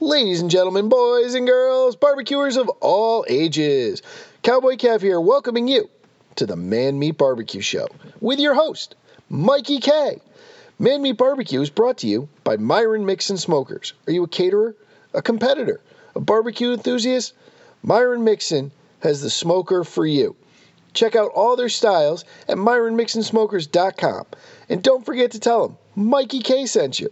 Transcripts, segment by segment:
Ladies and gentlemen, boys and girls, barbecuers of all ages, Cowboy Cav here, welcoming you to the Man Meat Barbecue Show with your host, Mikey K. Man Meat Barbecue is brought to you by Myron Mixon Smokers. Are you a caterer, a competitor, a barbecue enthusiast? Myron Mixon has the smoker for you. Check out all their styles at MyronMixonSmokers.com. And don't forget to tell them Mikey K sent you.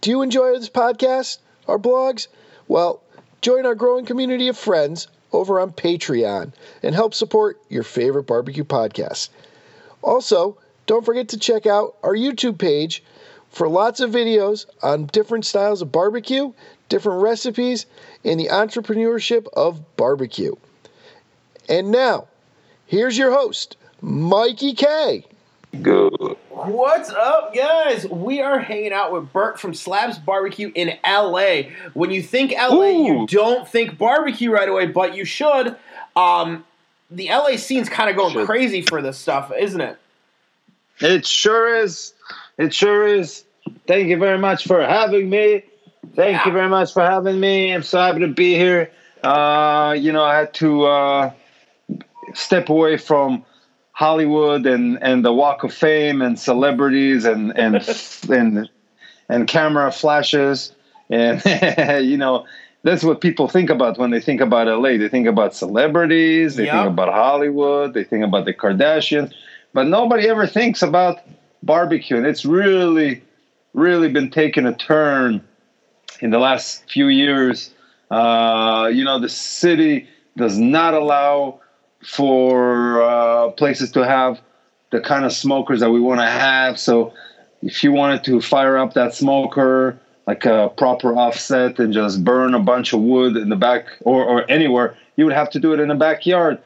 Do you enjoy this podcast, our blogs? Well, join our growing community of friends over on Patreon and help support your favorite barbecue podcast. Also, don't forget to check out our YouTube page for lots of videos on different styles of barbecue, different recipes, and the entrepreneurship of barbecue. And now, here's your host, Mikey K. Good. What's up, guys? We are hanging out with Burt from Slabs Barbecue in LA. When you think LA, you don't think barbecue right away, but you should. Um, the LA scene's kind of going Should. crazy for this stuff, isn't it? It sure is. It sure is. Thank you very much for having me. Thank you very much for having me. I'm so happy to be here. Uh, you know, I had to uh, step away from Hollywood and, and the Walk of Fame and celebrities and and and and camera flashes and you know that's what people think about when they think about LA. They think about celebrities, they Yep. think about Hollywood, they think about the Kardashians, but nobody ever thinks about barbecue. And it's really, really been taking a turn in the last few years. Uh, you know, the city does not allow for uh, places to have the kind of smokers that we want to have. So if you wanted to fire up that smoker like a proper offset and just burn a bunch of wood in the back or, or anywhere, you would have to do it in the backyard.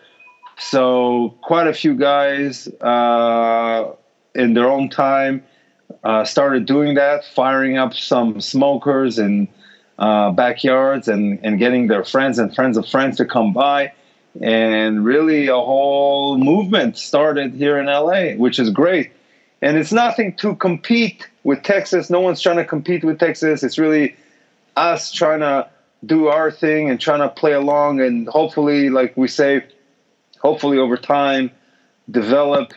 So quite a few guys uh, in their own time uh, started doing that, firing up some smokers in uh, backyards and, and getting their friends and friends of friends to come by. And really, a whole movement started here in LA, which is great. And it's nothing to compete with Texas. No one's trying to compete with Texas. It's really us trying to do our thing and trying to play along. And hopefully, like we say, hopefully over time, develop,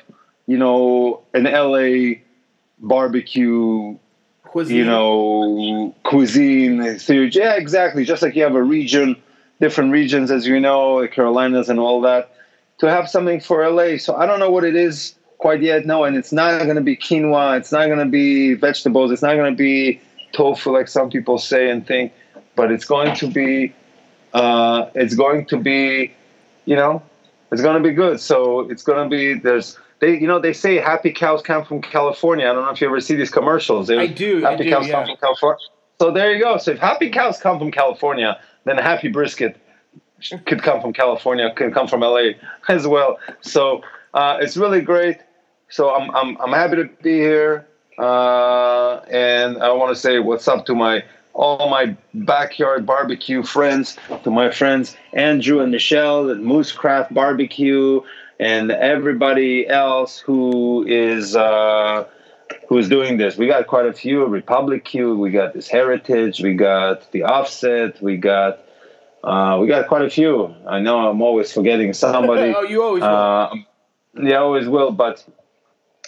you know, an LA barbecue Cuisine. you know, cuisine theory. Yeah, exactly. Just like you have a region, different regions, as you know, the Carolinas and all that, to have something for LA. So I don't know what it is quite yet. No, and it's not going to be quinoa. It's not going to be vegetables. It's not going to be tofu, like some people say and think. But it's going to be, uh, it's going to be, you know, it's going to be good. So it's going to be there's. They, you know, they say happy cows come from California. I don't know if you ever see these commercials. They're- I do, I Happy do, cows yeah. come from California. So there you go. So if happy cows come from California, then happy brisket could come from California, could come from LA as well. So uh, it's really great. So I'm, I'm, I'm happy to be here. Uh, and I want to say what's up to my all my backyard barbecue friends, to my friends Andrew and Michelle at Moo's Craft Barbecue, and everybody else who is uh, who is doing this. We got quite a few Republic Q, we got this Heritage, we got the Offset, we got uh, we got quite a few. I know I'm always forgetting somebody. oh, you always will. Uh, yeah, always will, but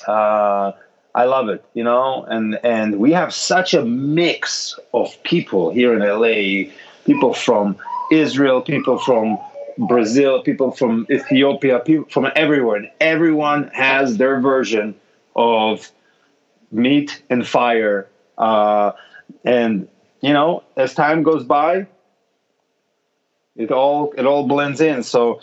uh, I love it, you know. And and we have such a mix of people here in LA. People from Israel, people from Brazil, people from Ethiopia, people from everywhere, and everyone has their version of meat and fire. Uh, and you know, as time goes by, it all it all blends in. So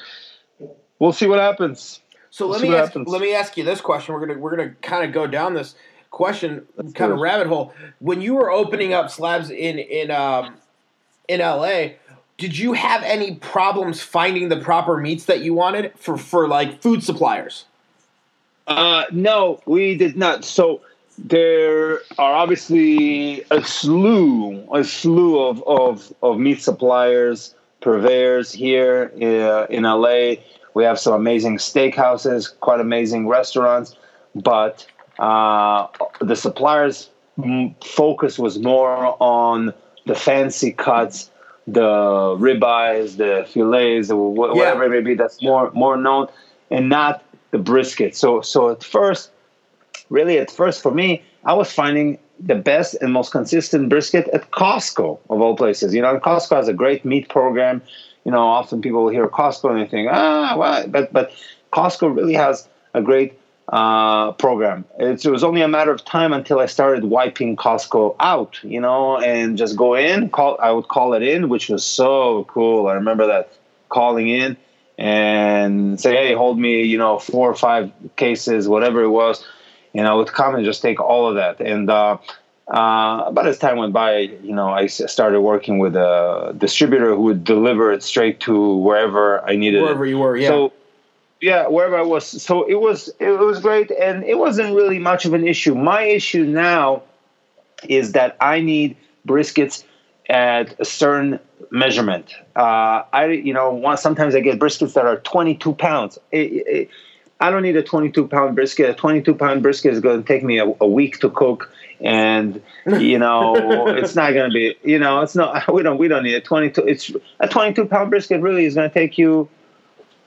we'll see what happens. So We'll let me ask, happens. let me ask you this question. We're gonna we're gonna kind of go down this question, Let's kind of rabbit hole. When you were opening up slabs in in um, in LA, did you have any problems finding the proper meats that you wanted for for like food suppliers? Uh, no, we did not. So there are obviously a slew, a slew of, of, of meat suppliers, purveyors here uh, in LA. We have some amazing steakhouses, quite amazing restaurants, but uh, the suppliers' focus was more on the fancy cuts, the ribeyes, the fillets, whatever it may be. That's more more known, and not the brisket. So so at first, really at first for me, I was finding the best and most consistent brisket at Costco of all places. You know, Costco has a great meat program. You know, often people will hear Costco and they think, ah, well, but but Costco really has a great uh, program. It was only a matter of time until I started wiping Costco out, you know, and just go in. Call I would call it in, which was so cool. I remember that calling in and say, hey, hold me, you know, four or five cases, whatever it was, and I would come and just take all of that. And uh, uh, but as time went by, you know, I started working with a distributor who would deliver it straight to wherever I needed Wherever it. you were, yeah. So yeah, wherever I was. So it was it was great, and it wasn't really much of an issue. My issue now is that I need briskets at a certain measurement. Uh, I you know want, sometimes I get briskets that are 22 pounds. It, it, I don't need a 22 pound brisket. A 22 pound brisket is going to take me a, a week to cook, and you know it's not going to be. You know it's not. We don't. We don't need a 22. It's a 22 pound brisket. Really is going to take you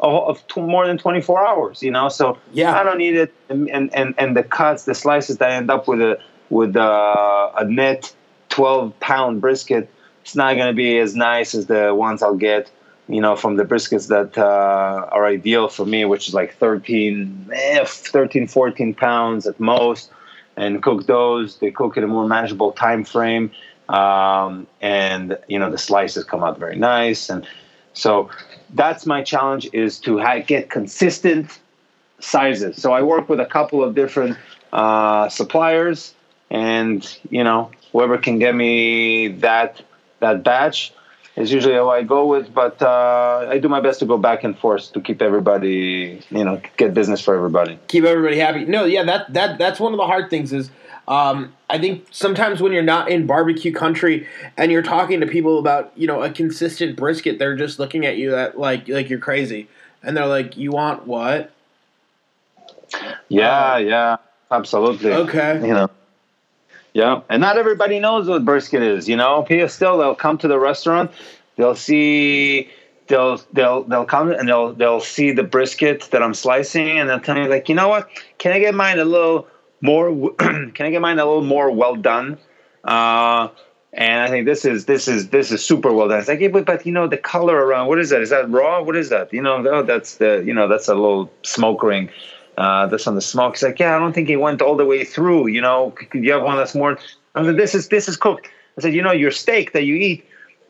of more than 24 hours you know so Yeah. i don't need it and and and the cuts the slices that I end up with a with a, a net 12 pound brisket it's not going to be as nice as the ones i'll get you know from the briskets that uh, are ideal for me which is like 13 eh, 13 14 pounds at most and cook those they cook in a more manageable time frame um, and you know the slices come out very nice and so that's my challenge is to get consistent sizes. So I work with a couple of different uh, suppliers, and you know whoever can get me that that batch is usually how I go with. But uh, I do my best to go back and forth to keep everybody, you know, get business for everybody. keep everybody happy. No, yeah, that that that's one of the hard things is um, I think sometimes when you're not in barbecue country and you're talking to people about you know a consistent brisket, they're just looking at you that like like you're crazy, and they're like, "You want what?" Yeah, yeah, absolutely. Okay. You know. Yeah, and not everybody knows what brisket is. You know, people still they'll come to the restaurant, they'll see, they'll they'll they'll come and they'll they'll see the brisket that I'm slicing, and they'll tell me like, you know what, can I get mine a little more? can I get mine a little more well done? Uh, and I think this is this is this is super well done. It's like, yeah, but, but you know the color around. What is that? Is that raw? What is that? You know, oh, that's the you know that's a little smoke ring. Uh, that's on the smoke. He's like, yeah, I don't think it went all the way through. You know, could you have one that's more? I said, this is this is cooked. I said, you know, your steak that you eat,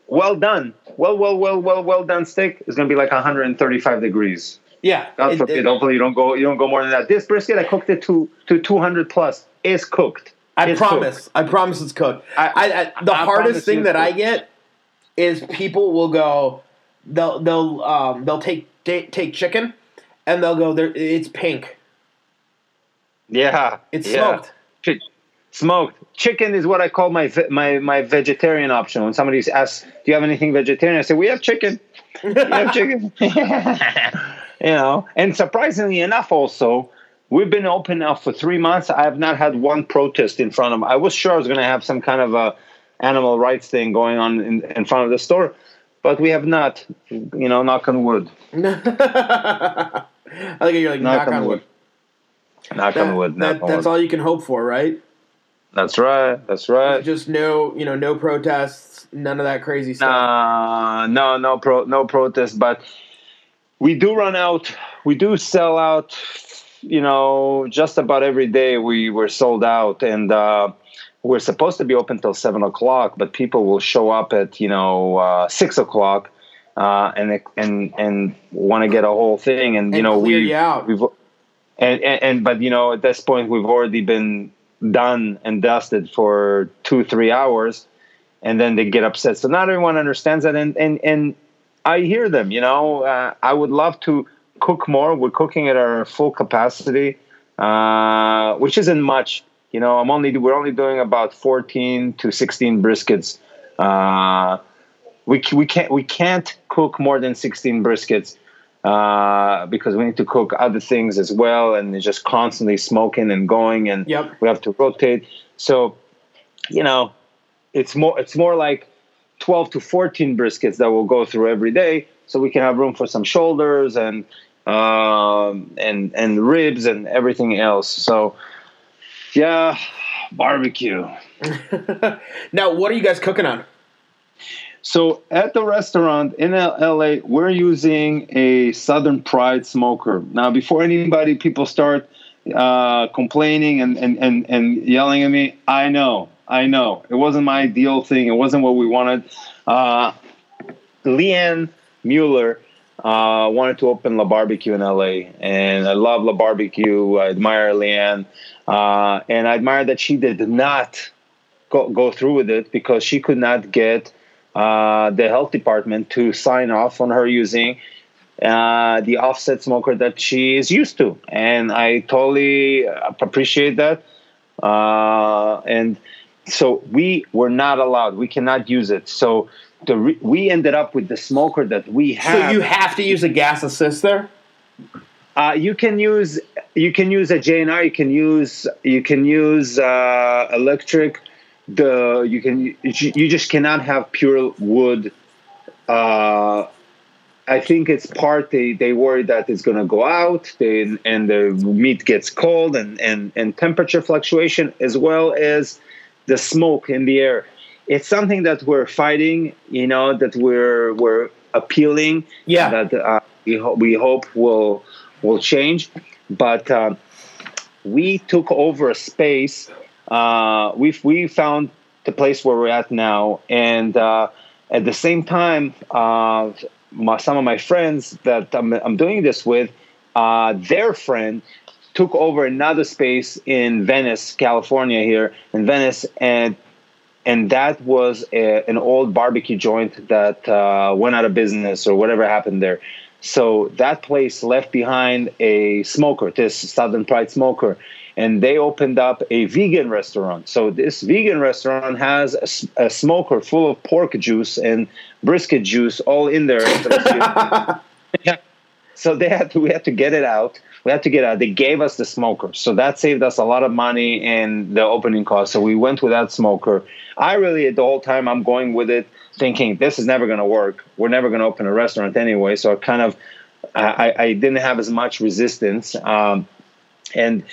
well done, well, well, well, well, well done steak is going to be like 135 degrees. Yeah, God forbid. it- hopefully, you don't go you don't go more than that. This brisket, I cooked it to to 200 plus. Is cooked. I It's promise. I promise it's cooked. I, I- I, the I hardest thing that I get is people will go, they'll they'll um, they'll take take chicken, and they'll go there. It's pink. Yeah, It's yeah. smoked. Chi- smoked chicken is what I call my ve- my my vegetarian option. When somebody asks, "Do you have anything vegetarian?" I say, "We have chicken. We have chicken." you know, and surprisingly enough, also. We've been open now for three months. I have not had one protest in front of. them. I was sure I was going to have some kind of a animal rights thing going on in, in front of the store, but we have not. You know, knock on wood. I think you're like knock, on wood. Knock That- on wood. that- knock on that's wood. all you can hope for, right? That's right. That's right. Just no, you know, no protests, none of that crazy stuff. Uh, no, no pro, no protest, but we do run out. We do sell out. You know, just about every day we were sold out, and uh, we're supposed to be open till seven o'clock, but people will show up at you know uh, six o'clock, uh, and and and want to get a whole thing, and, you know we you out. we've and, and and but you know at this point we've already been done and dusted for two three hours and then they get upset. So not everyone understands that and and and i hear them you know? Uh, i would love to cook more. We're cooking at our full capacity uh, which isn't much. You know i'm only we're only doing about 14 to 16 briskets uh, we, we can't we can't cook more than 16 briskets uh, because we need to cook other things as well, and it's just constantly smoking and going, and Yep. we have to rotate. So, you know, it's more it's more like 12 to 14 briskets that we'll go through every day so we can have room for some shoulders and um, and and ribs and everything else so yeah barbecue now, what are you guys cooking on? So at the restaurant in LA, we're using a Southern Pride smoker. Now, before anybody, people start uh, complaining and, and, and, and yelling at me, I know, I know. It wasn't my ideal thing. It wasn't what we wanted. Uh, LeAnn Mueller uh, wanted to open La Barbecue in LA, and I love La Barbecue. I admire LeAnn, uh, and I admire that she did not go, go through with it because she could not get uh, the health department to sign off on her using uh, the offset smoker that she is used to, and I totally appreciate that. Uh, and so we were not allowed; we cannot use it. So the re- we ended up with the smoker that we have. So you have to use a gas assist there. Uh, you can use you can use a J&R. You can use you can use uh, electric. The you can you just cannot have pure wood. Uh, I think it's part they they worry that it's going to go out. They, and the meat gets cold and, and and temperature fluctuation as well as the smoke in the air. It's something that we're fighting. You know that we're we're appealing. Yeah. That uh, we ho- we hope will will change, but uh, we took over a space. Uh, we we found the place where we're at now, and uh, at the same time, uh, my, some of my friends that I'm, I'm doing this with, uh, their friend took over another space in Venice, California, here in Venice, and and that was a, an old barbecue joint that uh, went out of business or whatever happened there. So that place left behind a smoker, this Southern Pride smoker, and they opened up a vegan restaurant. So this vegan restaurant has a smoker full of pork juice and brisket juice all in there. yeah. So they had to, we had to get it out. We had to get out. They gave us the smoker, so that saved us a lot of money and the opening cost. So we went with that smoker. I really, the whole time, I'm going with it, thinking this is never going to work. We're never going to open a restaurant anyway. So I kind of, I, I didn't have as much resistance. Um, and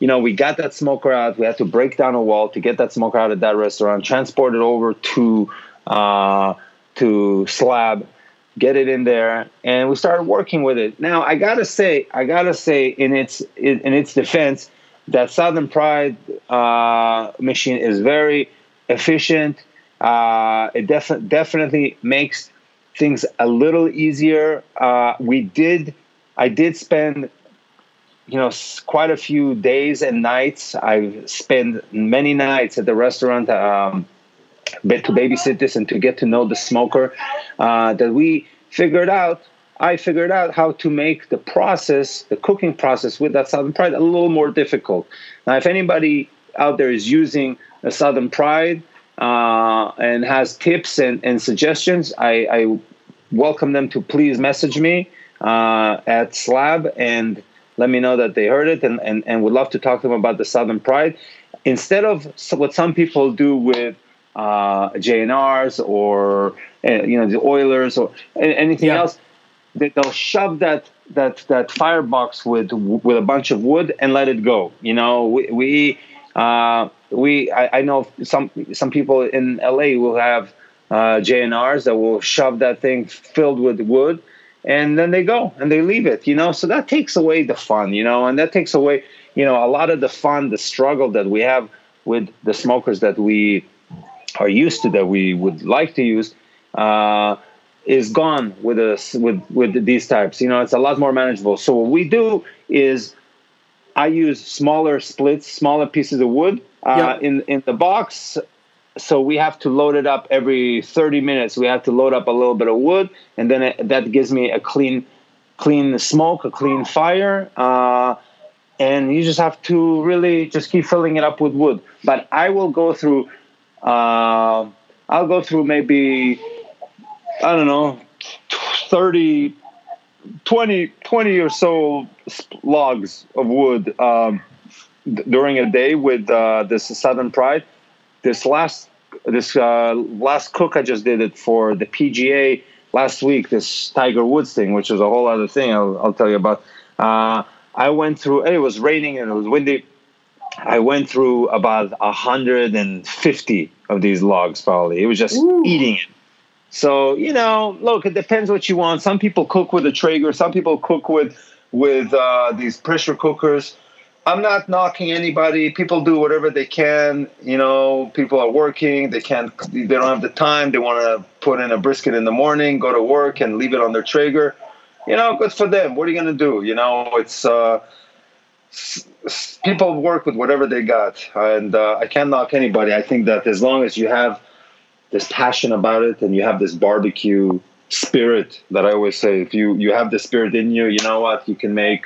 you know, we got that smoker out. We had to break down a wall to get that smoker out of that restaurant, transport it over to uh, to slab, get it in there, and we started working with it. Now, I gotta say, I gotta say, in its in, its defense, that Southern Pride uh, machine is very efficient. Uh, it def- definitely makes things a little easier. Uh, we did, I did spend you know quite a few days and nights. I've spent many nights at the restaurant um, to babysit this and to get to know the smoker uh, that we figured out i figured out how to make the process the cooking process with that southern pride a little more difficult. Now if anybody out there is using a southern pride uh, and has tips and, and suggestions I, I welcome them to please message me uh, at slab and let me know that they heard it and, and, and would love to talk to them about the Southern Pride. Instead of what some people do with uh, J&Rs or uh, you know the Oylers or anything Yeah. else, they, they'll shove that that that firebox with with a bunch of wood and let it go. You know, we we uh, we I, I know some some people in LA will have uh, J&Rs that will shove that thing filled with wood and then they go and they leave it you know? So that takes away the fun you know? And that takes away you know a lot of the fun the struggle that we have with the smokers that we are used to that we would like to use uh, is gone with us with with these types you know? It's a lot more manageable. So what we do is i use smaller splits smaller pieces of wood uh, Yeah. in in the box so we have to load it up every 30 minutes. We have to load up a little bit of wood and then it, that gives me a clean clean smoke a clean fire uh, and you just have to really just keep filling it up with wood. But i will go through uh, i'll go through maybe i don't know 30 20 20 or so logs of wood um, during a day with uh, this southern pride this last this uh, last cook I just did it for the PGA last week. This Tiger Woods thing, which is a whole other thing. I'll, I'll tell you about. Uh, I went through. It was raining and it was windy. I went through about 150 of these logs. Probably it was just Ooh. eating it. So you know, look, it depends what you want. Some people cook with a Traeger. Some people cook with with uh, these pressure cookers. I'm not knocking anybody. People do whatever they can. You know, people are working. They can't. They don't have the time. They want to put in a brisket in the morning, go to work, and leave it on their Traeger. You know, good for them. What are you gonna do? You know, it's uh, s- s- people work with whatever they got, and uh, I can't knock anybody. I think that as long as you have this passion about it and you have this barbecue spirit that I always say, if you you have the spirit in you, you know what, you can make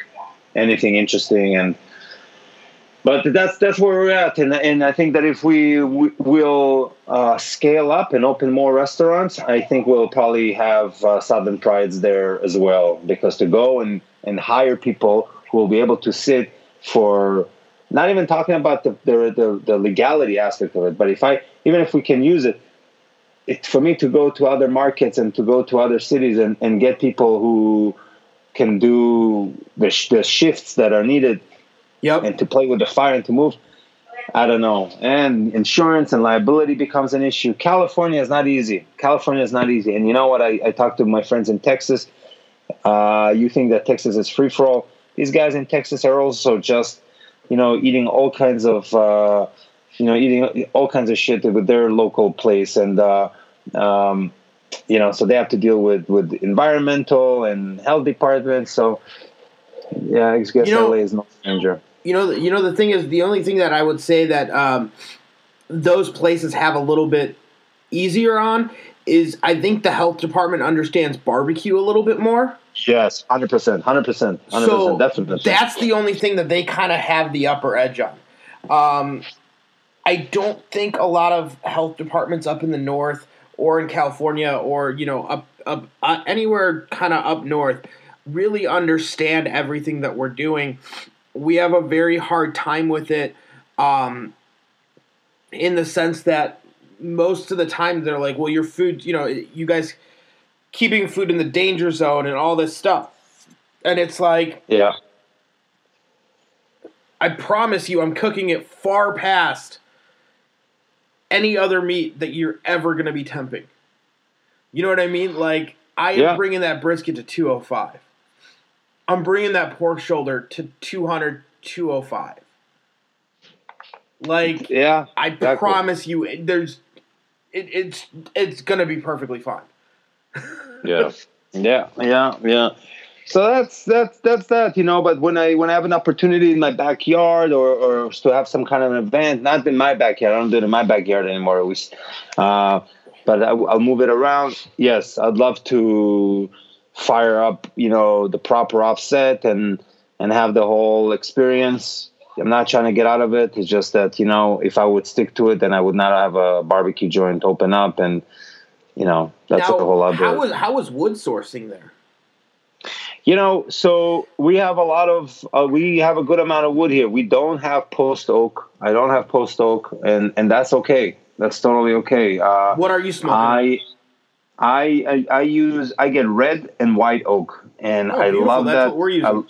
anything interesting and but that's that's where we're at. And, and i think that if we w- will uh, scale up and open more restaurants i think we'll probably have uh, southern prides there as well. Because to go and, and hire people who will be able to sit for not even talking about the, the, the, the legality aspect of it but if i even if we can use it it, for me to go to other markets and to go to other cities and, and get people who can do the, sh- the shifts that are needed Yep. and to play with the fire and to move i don't know. And insurance and liability becomes an issue. California is not easy. California is not easy. And you know what? I, I talked to my friends in texas. Uh, you think that texas is free for all? These guys in texas are also just you know eating all kinds of uh, you know eating all kinds of shit with their local place. And uh, um, you know so they have to deal with with environmental and health departments. So yeah i guess You know- la is no stranger you know, the- you know, the thing is, the only thing that I would say that um, those places have a little bit easier on is I think the health department understands barbecue a little bit more. Yes, hundred percent, hundred percent, hundred percent, definitely. that's the only thing that they kind of have the upper edge on. Um, I don't think a lot of health departments up in the north or in California or you know up up uh, anywhere kind of up north really understand everything that we're doing. We have a very hard time with it, um, in the sense that most of the time they're like, "Well, your food, you know, you guys keeping food in the danger zone and all this stuff," and it's like. yeah, I promise you, I'm cooking it far past any other meat that you're ever going to be temping. You know what I mean? Like, I am bringing that brisket to 205. I'm bringing that pork shoulder to 200, 205. Like, yeah. I exactly. promise you, it- there's, it, it's, it's going to be perfectly fine. Yeah, yeah, yeah, yeah. So that's that's that's that, you know. But when I when I have an opportunity in my backyard or or to have some kind of an event, not in my backyard, I don't do it in my backyard anymore. At least, uh, but I, I'll move it around. Yes, I'd love to fire up, you know, the proper offset and and have the whole experience. I'm not trying to get out of it. It's just that you know, if I would stick to it, then I would not have a barbecue joint open up, and you know, that's now, a whole other. how was, how was wood sourcing there? You know, so we have a lot of uh, we have a good amount of wood here. We don't have post oak. I don't have post oak, and and that's okay. That's totally okay. Uh, What are you smoking? I, I I I use I get red and white oak, and Oh, I beautiful. love That's that. what we're using. I-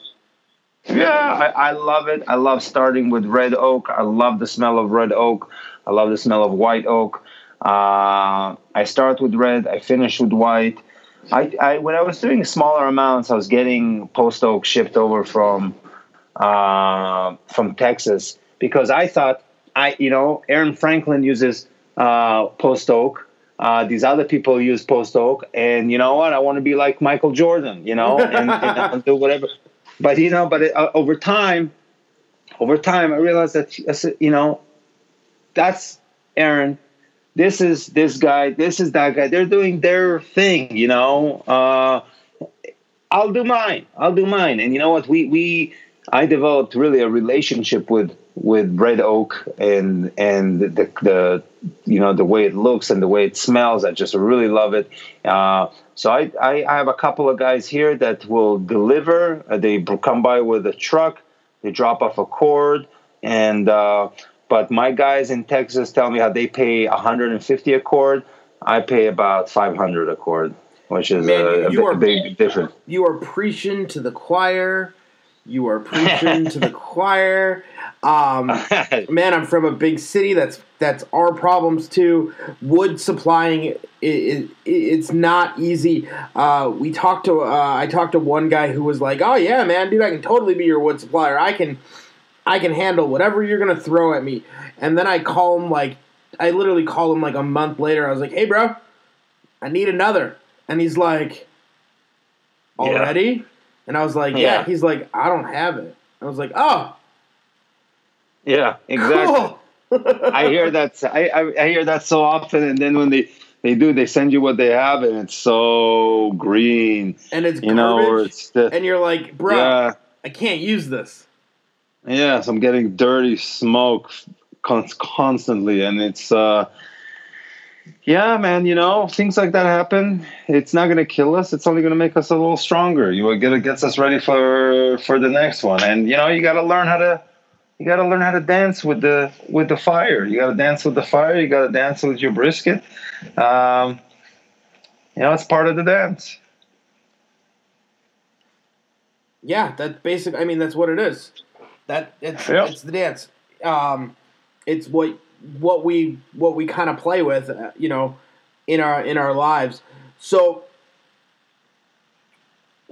yeah, I, I love it. I love starting with red oak. I love the smell of red oak. I love the smell of white oak. Uh, I start with red. I finish with white. I, I when I was doing smaller amounts, I was getting post oak shipped over from uh, from Texas because I thought I you know Aaron Franklin uses uh, post oak. Uh, these other people use post oak, and you know what? I want to be like Michael Jordan, you know, and, and do whatever. But you know, but it, uh, over time, over time, I realized that you know, that's Aaron. This is this guy. This is that guy. They're doing their thing, you know. Uh, I'll do mine. I'll do mine. And you know what? We we I developed really a relationship with with red oak and and the the you know the way it looks and the way it smells. I just really love it. Uh, so I, I I have a couple of guys here that will deliver. Uh, they come by with a truck. They drop off a cord and. Uh, But my guys in Texas tell me how they pay 150 a cord. I pay about 500 a cord, which is Man, a, you- a are- big difference. You are preaching to the choir. You are preaching to the choir. Um, man, I'm from a big city. That's that's our problems too. Wood supplying it, it, it's not easy. Uh, we talked to uh, I talked to one guy who was like, "Oh yeah, man, dude, I can totally be your wood supplier. I can I can handle whatever you're gonna throw at me." And then I call him like I literally call him like a month later. I was like, "Hey, bro, I need another," and he's like, Yeah. "Already?" And I was like, yeah. Yeah. He's like, I don't have it. I was like, oh, yeah, exactly. cool. I hear that. I, I I hear that so often, and then when they they do, they send you what they have, and it's so green, and it's you know, or garbage. it's the, and you're like, bro, yeah, I can't use this. yeah. So I'm getting dirty smoke constantly, and it's uh, yeah, man. You know, things like that happen. It's not gonna kill us. It's only gonna make us a little stronger. You know, get it gets us ready for for the next one, and you know, you got to learn how to. You got to learn how to dance with the with the fire. You got to dance with the fire. You got to dance with your brisket. Um, you know, it's part of the dance. Yeah, that's basic. I mean, that's what it is. That it's Yeah. it's the dance. Um, it's what what we what we kind of play with, uh, you know, in our in our lives. So,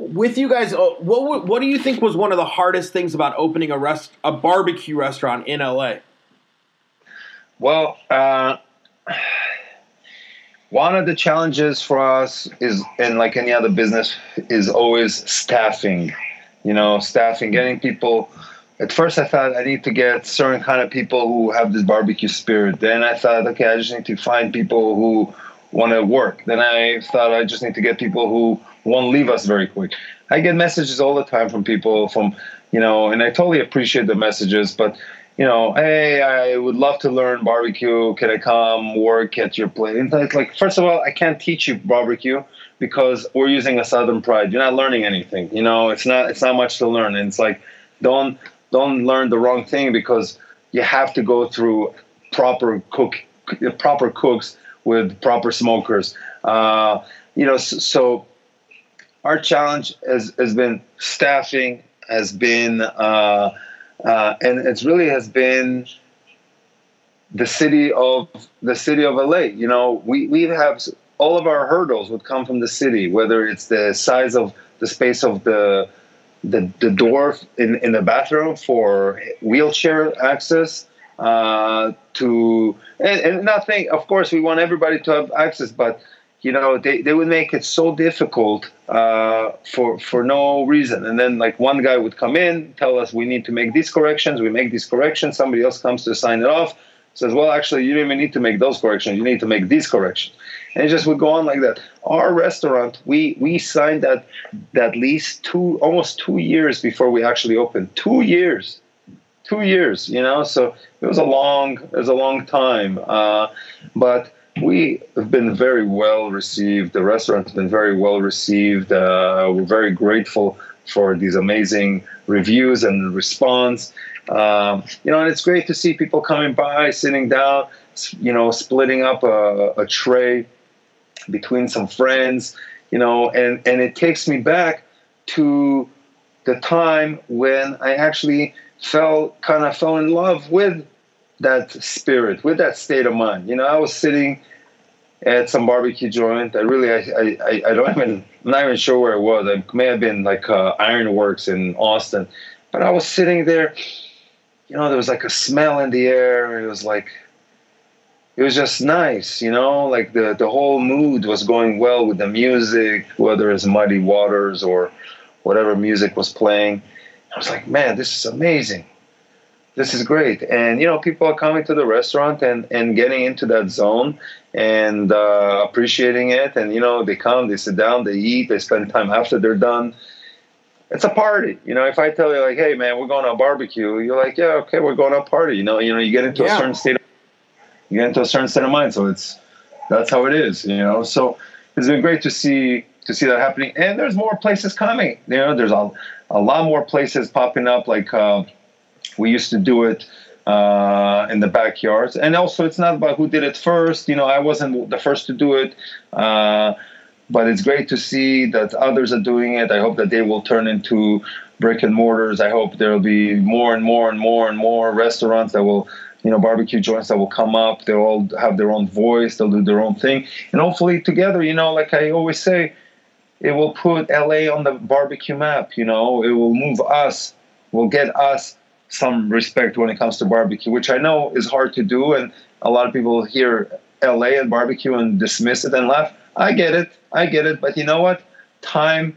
with you guys, uh, what what do you think was one of the hardest things about opening a rest a barbecue restaurant in LA? Well, uh, one of the challenges for us is, and like any other business, is always staffing. You know, staffing, getting people. At first, I thought I need to get certain kind of people who have this barbecue spirit. Then I thought, okay, I just need to find people who want to work. Then I thought I just need to get people who won't leave us very quick. I get messages all the time from people from, you know, and I totally appreciate the messages, but you know, hey, I would love to learn barbecue. Can I come work at your place? And it's like, first of all, I can't teach you barbecue because we're using a Southern pride. You're not learning anything. You know, it's not it's not much to learn. And it's like, don't don't learn the wrong thing because you have to go through proper cook proper cooks with proper smokers. Uh, you know, so, so our challenge has, has been staffing, has been, uh, uh, and it's really has been the city of the city of LA. You know, we we have all of our hurdles would come from the city, whether it's the size of the space of the the, the door in, in the bathroom for wheelchair access uh, to and, and nothing of course we want everybody to have access but you know they, they would make it so difficult uh, for for no reason. And then like one guy would come in tell us we need to make these corrections. We make these corrections. Somebody else comes to sign it off says well actually you don't even need to make those corrections. You need to make these corrections. And it just would go on like that. Our restaurant we we signed that that lease two almost two years before we actually opened. Two years. Two years you know? So it was a long it was a long time uh, but we have been very well received. The restaurant's been very well received. Uh, we're very grateful for these amazing reviews and response. Um, you know and it's great to see people coming by sitting down you know splitting up a, a tray between some friends you know and and it takes me back to the time when i actually fell kind of fell in love with that spirit with that state of mind. You know i was sitting at some barbecue joint i really i i, I- don't even i'm not even sure where it was it may have been like uh, ironworks in austin but i was sitting there you know there was like a smell in the air it was like it was just nice, you know, like the, the whole mood was going well with the music, whether it's Muddy Waters or whatever music was playing. I was like, man, this is amazing. This is great. And, you know, people are coming to the restaurant and, and getting into that zone and uh, appreciating it. And, you know, they come, they sit down, they eat, they spend time after they're done. It's a party. You know, if I tell you, like, hey, man, we're going to a barbecue, you're like, yeah, okay, we're going to a party. You know, you know, you get into Yeah. a certain state of you get into a certain state of mind. So it's that's how it is, you know. So it's been great to see to see that happening, and there's more places coming. You know, there's a, a lot more places popping up. Like uh, we used to do it uh, in the backyards. And also, it's not about who did it first. You know, I wasn't the first to do it. Uh, but it's great to see that others are doing it. I hope that they will turn into brick and mortars. I hope there will be more and more and more and more restaurants that will, you know, barbecue joints that will come up. They'll all have their own voice. They'll do their own thing, and hopefully together, you know, like I always say, it will put LA on the barbecue map. You know, it will move us, will get us some respect when it comes to barbecue, which I know is hard to do, and a lot of people hear LA and barbecue and dismiss it and laugh. I get it, I get it, but you know what? Time,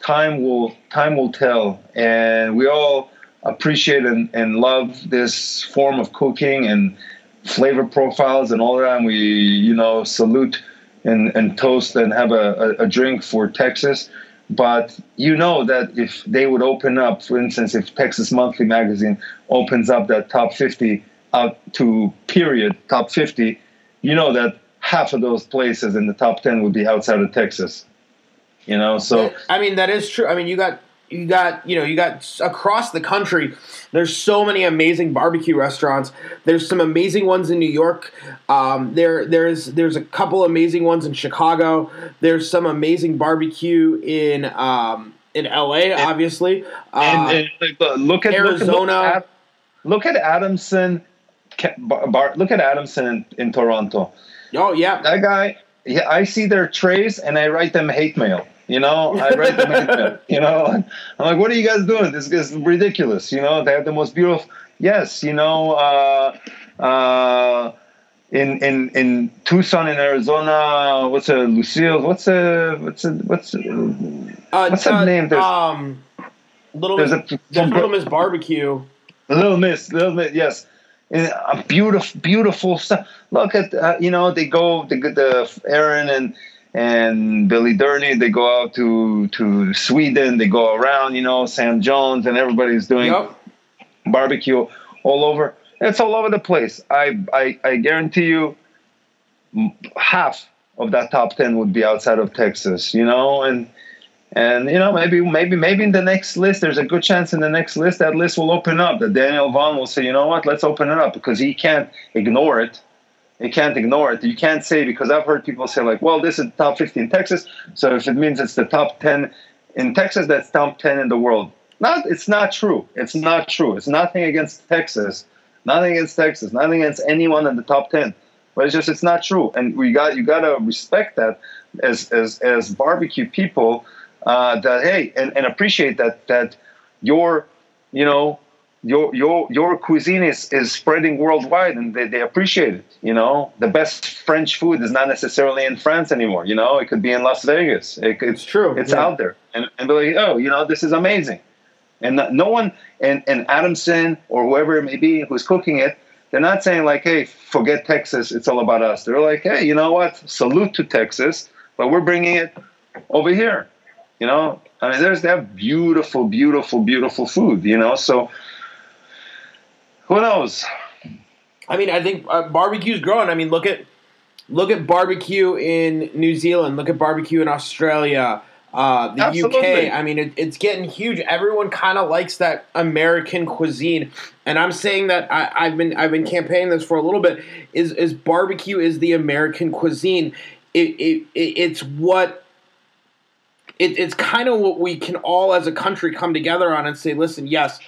time will time will tell, and we all appreciate and, and love this form of cooking and flavor profiles and all that. And we, you know, salute and, and toast and have a, a, a drink for Texas. But you know that if they would open up, for instance, if Texas Monthly Magazine opens up that top 50 out to period top 50, you know that half of those places in the top 10 would be outside of Texas. You know, so I mean that is true. I mean you got you got you know you got across the country there's so many amazing barbecue restaurants. There's some amazing ones in new york. Um, there there's there's a couple amazing ones in chicago. There's some amazing barbecue in um, in la obviously. uh, and, and look at arizona look at, look at adamson bar, look at adamson in, in toronto. Oh yeah. That guy yeah i see their trays and i write them hate mail you know, I read the You know, I'm like, what are you guys doing? This is ridiculous. You know, they have the most beautiful. Yes, you know, uh, uh, in in in Tucson in Arizona, what's a Lucille? What's a what's a what's a, uh, what's uh, name? There's, um, Little Miss, a, there's Little Miss Barbecue. Little Miss, Little Miss, yes. a beautiful, beautiful stuff. Look at uh, you know they go the the Aaron and and Billy Durney. They go out to to Sweden. They go around, you know, Sam Jones, and everybody's doing yep. barbecue all over. It's all over the place. I, I I guarantee you, half of that top ten would be outside of Texas. You know, and and you know maybe maybe maybe in the next list there's a good chance in the next list that list will open up that daniel vaughn will say you know what let's open it up because he can't ignore it you can't ignore it. You can't say because I've heard people say like, well, this is top 50 in Texas, so if it means it's the top 10 in Texas, that's top 10 in the world. Not, it's not true. It's not true. It's nothing against Texas, nothing against Texas, nothing against anyone in the top 10. But it's just it's not true, and we got you got to respect that as as as barbecue people. Uh, that hey, and, and appreciate that that your you know your your your cuisine is is spreading worldwide and they, they appreciate it you know the best french food is not necessarily in france anymore you know? It could be in las vegas. It, it's true it's yeah. out there. And, and be like oh you know this is amazing. And no one and, and adamson or whoever it may be who's cooking it they're not saying like hey forget texas it's all about us. They're like hey you know what? Salute to texas but we're bringing it over here you know? I mean there's that beautiful beautiful beautiful food you know? So who knows? I mean, I think uh, barbecue's growing. I mean, look at look at barbecue in New Zealand. Look at barbecue in Australia. Uh, the Absolutely. UK. I mean, it, it's getting huge. Everyone kind of likes that American cuisine, and I'm saying that I, have been I've been campaigning this for a little bit. Is is barbecue is the American cuisine? It, it, it it's what it, it's kind of what we can all as a country come together on and say, listen, yes,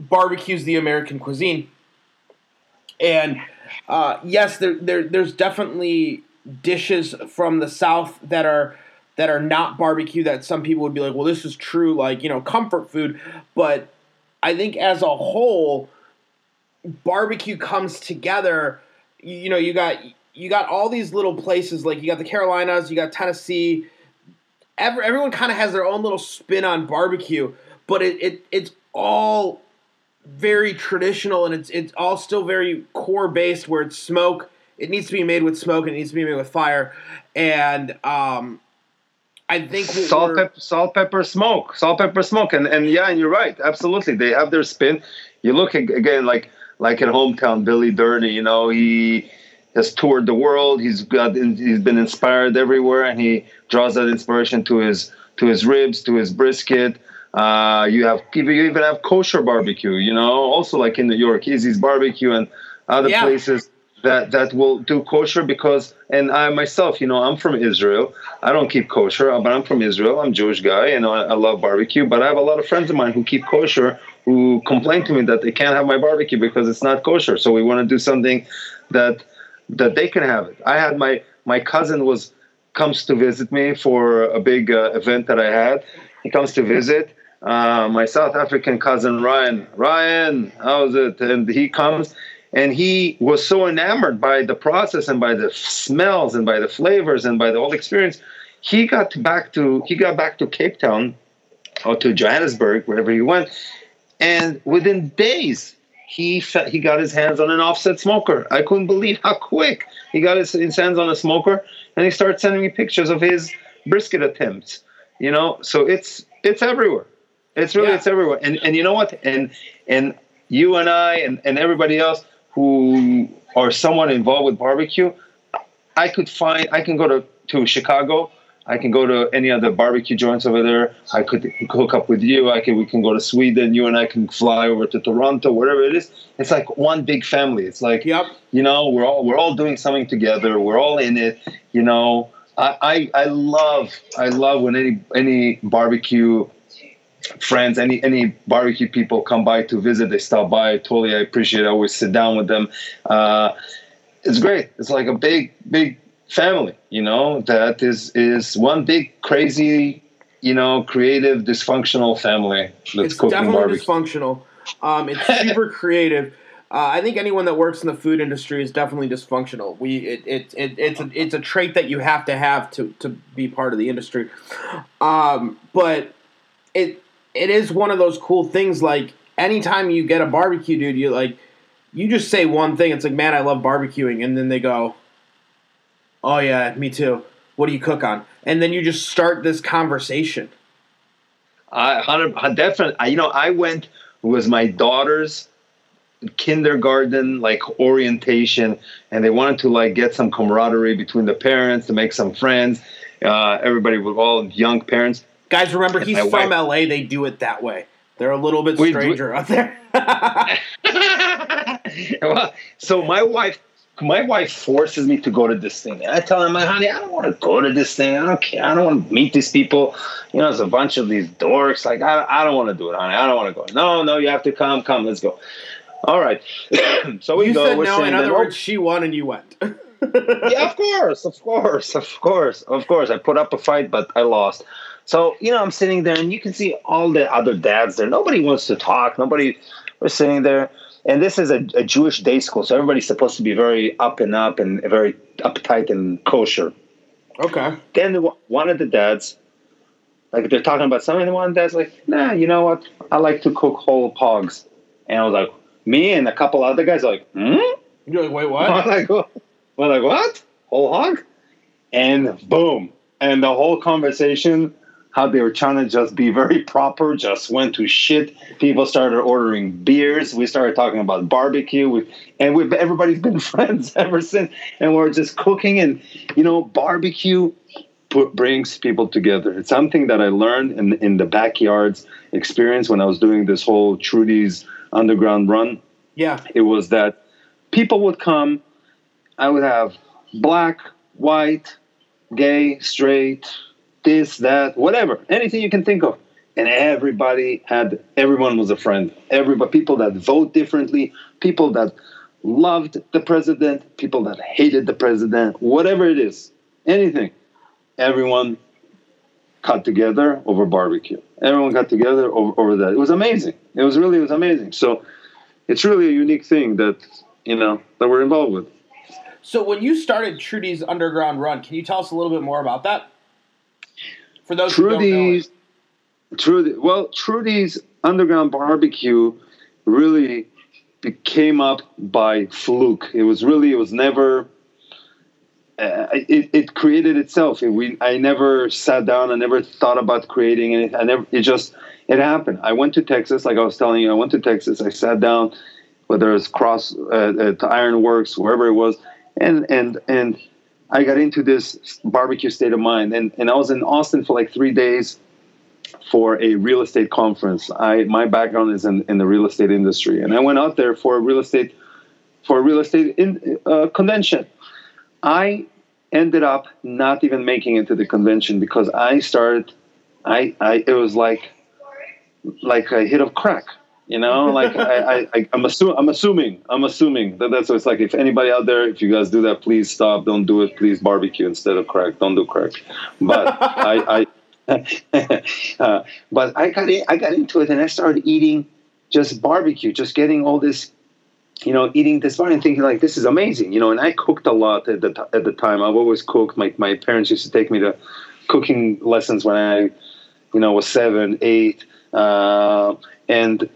barbecues the American cuisine. And uh, yes, there, there there's definitely dishes from the South that are that are not barbecue that some people would be like, well, this is true, like you know, comfort food. But I think as a whole, barbecue comes together. You, you know, you got you got all these little places like you got the Carolinas, you got Tennessee. Every, everyone kind of has their own little spin on barbecue, but it, it it's all very traditional and it's it's all still very core based where it's smoke. It needs to be made with smoke and it needs to be made with fire. And um, I think salt, pepper, salt, pepper, smoke, salt, pepper, smoke, and and yeah, and you're right, absolutely. They have their spin. You look again, like like in hometown, Billy Durney. You know, he has toured the world. He's got he's been inspired everywhere, and he draws that inspiration to his to his ribs, to his brisket, Uh, you have you even have kosher barbecue. You know, also like in New York, Izzy's Barbecue and other Yeah. places that that will do kosher because and I myself, you know, I'm from Israel. I don't keep kosher, but I'm from Israel. I'm a Jewish guy and I, I love barbecue. But I have a lot of friends of mine who keep kosher who complain to me that they can't have my barbecue because it's not kosher. So we want to do something that that they can have it. I had my my cousin was comes to visit me for a big uh, event that I had. He comes to visit uh, my South African cousin Ryan. Ryan, how's it? And he comes and he was so enamored by the process and by the smells and by the flavors and by the whole experience. He got back to he got back to Cape Town or to Johannesburg, wherever he went, and within days he fe- he got his hands on an offset smoker. I couldn't believe how quick he got his, his hands on a smoker, and he started sending me pictures of his brisket attempts. You know, so it's it's everywhere. It's really Yeah. it's everywhere. And and you know what? And and you and I and, and everybody else who are somewhat involved with barbecue, I could find I can go to, to Chicago. I can go to any other barbecue joints over there. I could hook up with you. I can we can go to Sweden. You and I can fly over to Toronto, wherever it is. It's like one big family. It's like Yep. you know we're all we're all doing something together. We're all in it. You know, I I, I love I love when any any barbecue friends, any any barbecue people come by to visit. They stop by. Totally, I appreciate. it. I always sit down with them. Uh, it's great. It's like a big big family. You know, that is is one big crazy. You know, creative, dysfunctional family that's it's cooking definitely barbecue. dysfunctional. Um, it's super creative. Uh, I think anyone that works in the food industry is definitely dysfunctional. We it, it, it it's a, it's a trait that you have to have to to be part of the industry. Um, but it it is one of those cool things. Like anytime you get a barbecue, dude, you like you just say one thing. It's like, man, I love barbecuing, and then they go, oh yeah, me too. What do you cook on? And then you just start this conversation. I hundred definitely. You know, I went with my daughter's kindergarten like orientation, and they wanted to like get some camaraderie between the parents to make some friends. Uh, everybody with all young parents. Guys, remember he's from wife- LA. They do it that way. They're a little bit We- we- stranger out there. well, so my wife, my wife forces me to go to this thing, and I tell her, "My honey, I don't want to go to this thing. I don't care. I don't want to meet these people. You know, there's a bunch of these dorks. Like, I, I don't want to do it, honey. I don't want to go. No, no, you have to come. Come, let's go. All right. so we you go. said we're no. In other words, she won and you went. yeah, of course, of course, of course, of course. I put up a fight, but I lost. So you know, I'm sitting there, and you can see all the other dads there. Nobody wants to talk. Nobody. We're sitting there, and this is a, a Jewish day school, so everybody's supposed to be very up and up and very uptight and kosher. Okay. Then one of the dads, like they're talking about something, and one of the dad's like, "Nah, you know what? I like to cook whole hogs." And I was like, me and a couple other guys are like, hmm. You're like, wait, what? like, what? We're like, what? Whole hog? And boom. And the whole conversation, how they were trying to just be very proper, just went to shit. People started ordering beers. We started talking about barbecue. We, and we've everybody's been friends ever since. And we're just cooking. And, you know, barbecue put, brings people together. It's something that I learned in, in the backyards experience when I was doing this whole Trudy's underground run Yeah. it was that people would come. I would have black, white, gay, straight, this, that, whatever, anything you can think of. And everybody had, everyone was a friend. Everybody, people that vote differently, people that loved the president, people that hated the president, whatever it is, anything. Everyone got together over barbecue. Everyone got together over, over that. It was amazing. It was really, it was amazing. So it's really a unique thing that, you know, that we're involved with. So when you started Trudy's Underground Run, can you tell us a little bit more about that? For those Trudy's. Trudy, well, Trudy's Underground Barbecue really came up by fluke. It was really, it was never. Uh, it, it created itself. It, we, I never sat down. I never thought about creating it. I never. It just it happened. I went to Texas, like I was telling you. I went to Texas. I sat down, whether it's Cross uh, at Ironworks, wherever it was, and and and I got into this barbecue state of mind. And and I was in Austin for like three days for a real estate conference. I my background is in, in the real estate industry, and I went out there for a real estate for a real estate in, uh, convention. I ended up not even making it to the convention because I started. I, I it was like like a hit of crack. You know, like I, I, I'm assuming, I'm assuming, I'm assuming that that's what it's like. If anybody out there, if you guys do that, please stop. Don't do it. Please barbecue instead of crack. Don't do crack. But I, I uh, but I got in, I got into it and I started eating just barbecue, just getting all this, you know, eating this bar and thinking like this is amazing, you know. And I cooked a lot at the t- at the time. I've always cooked. My my parents used to take me to cooking lessons when I, you know, was seven, eight, uh, and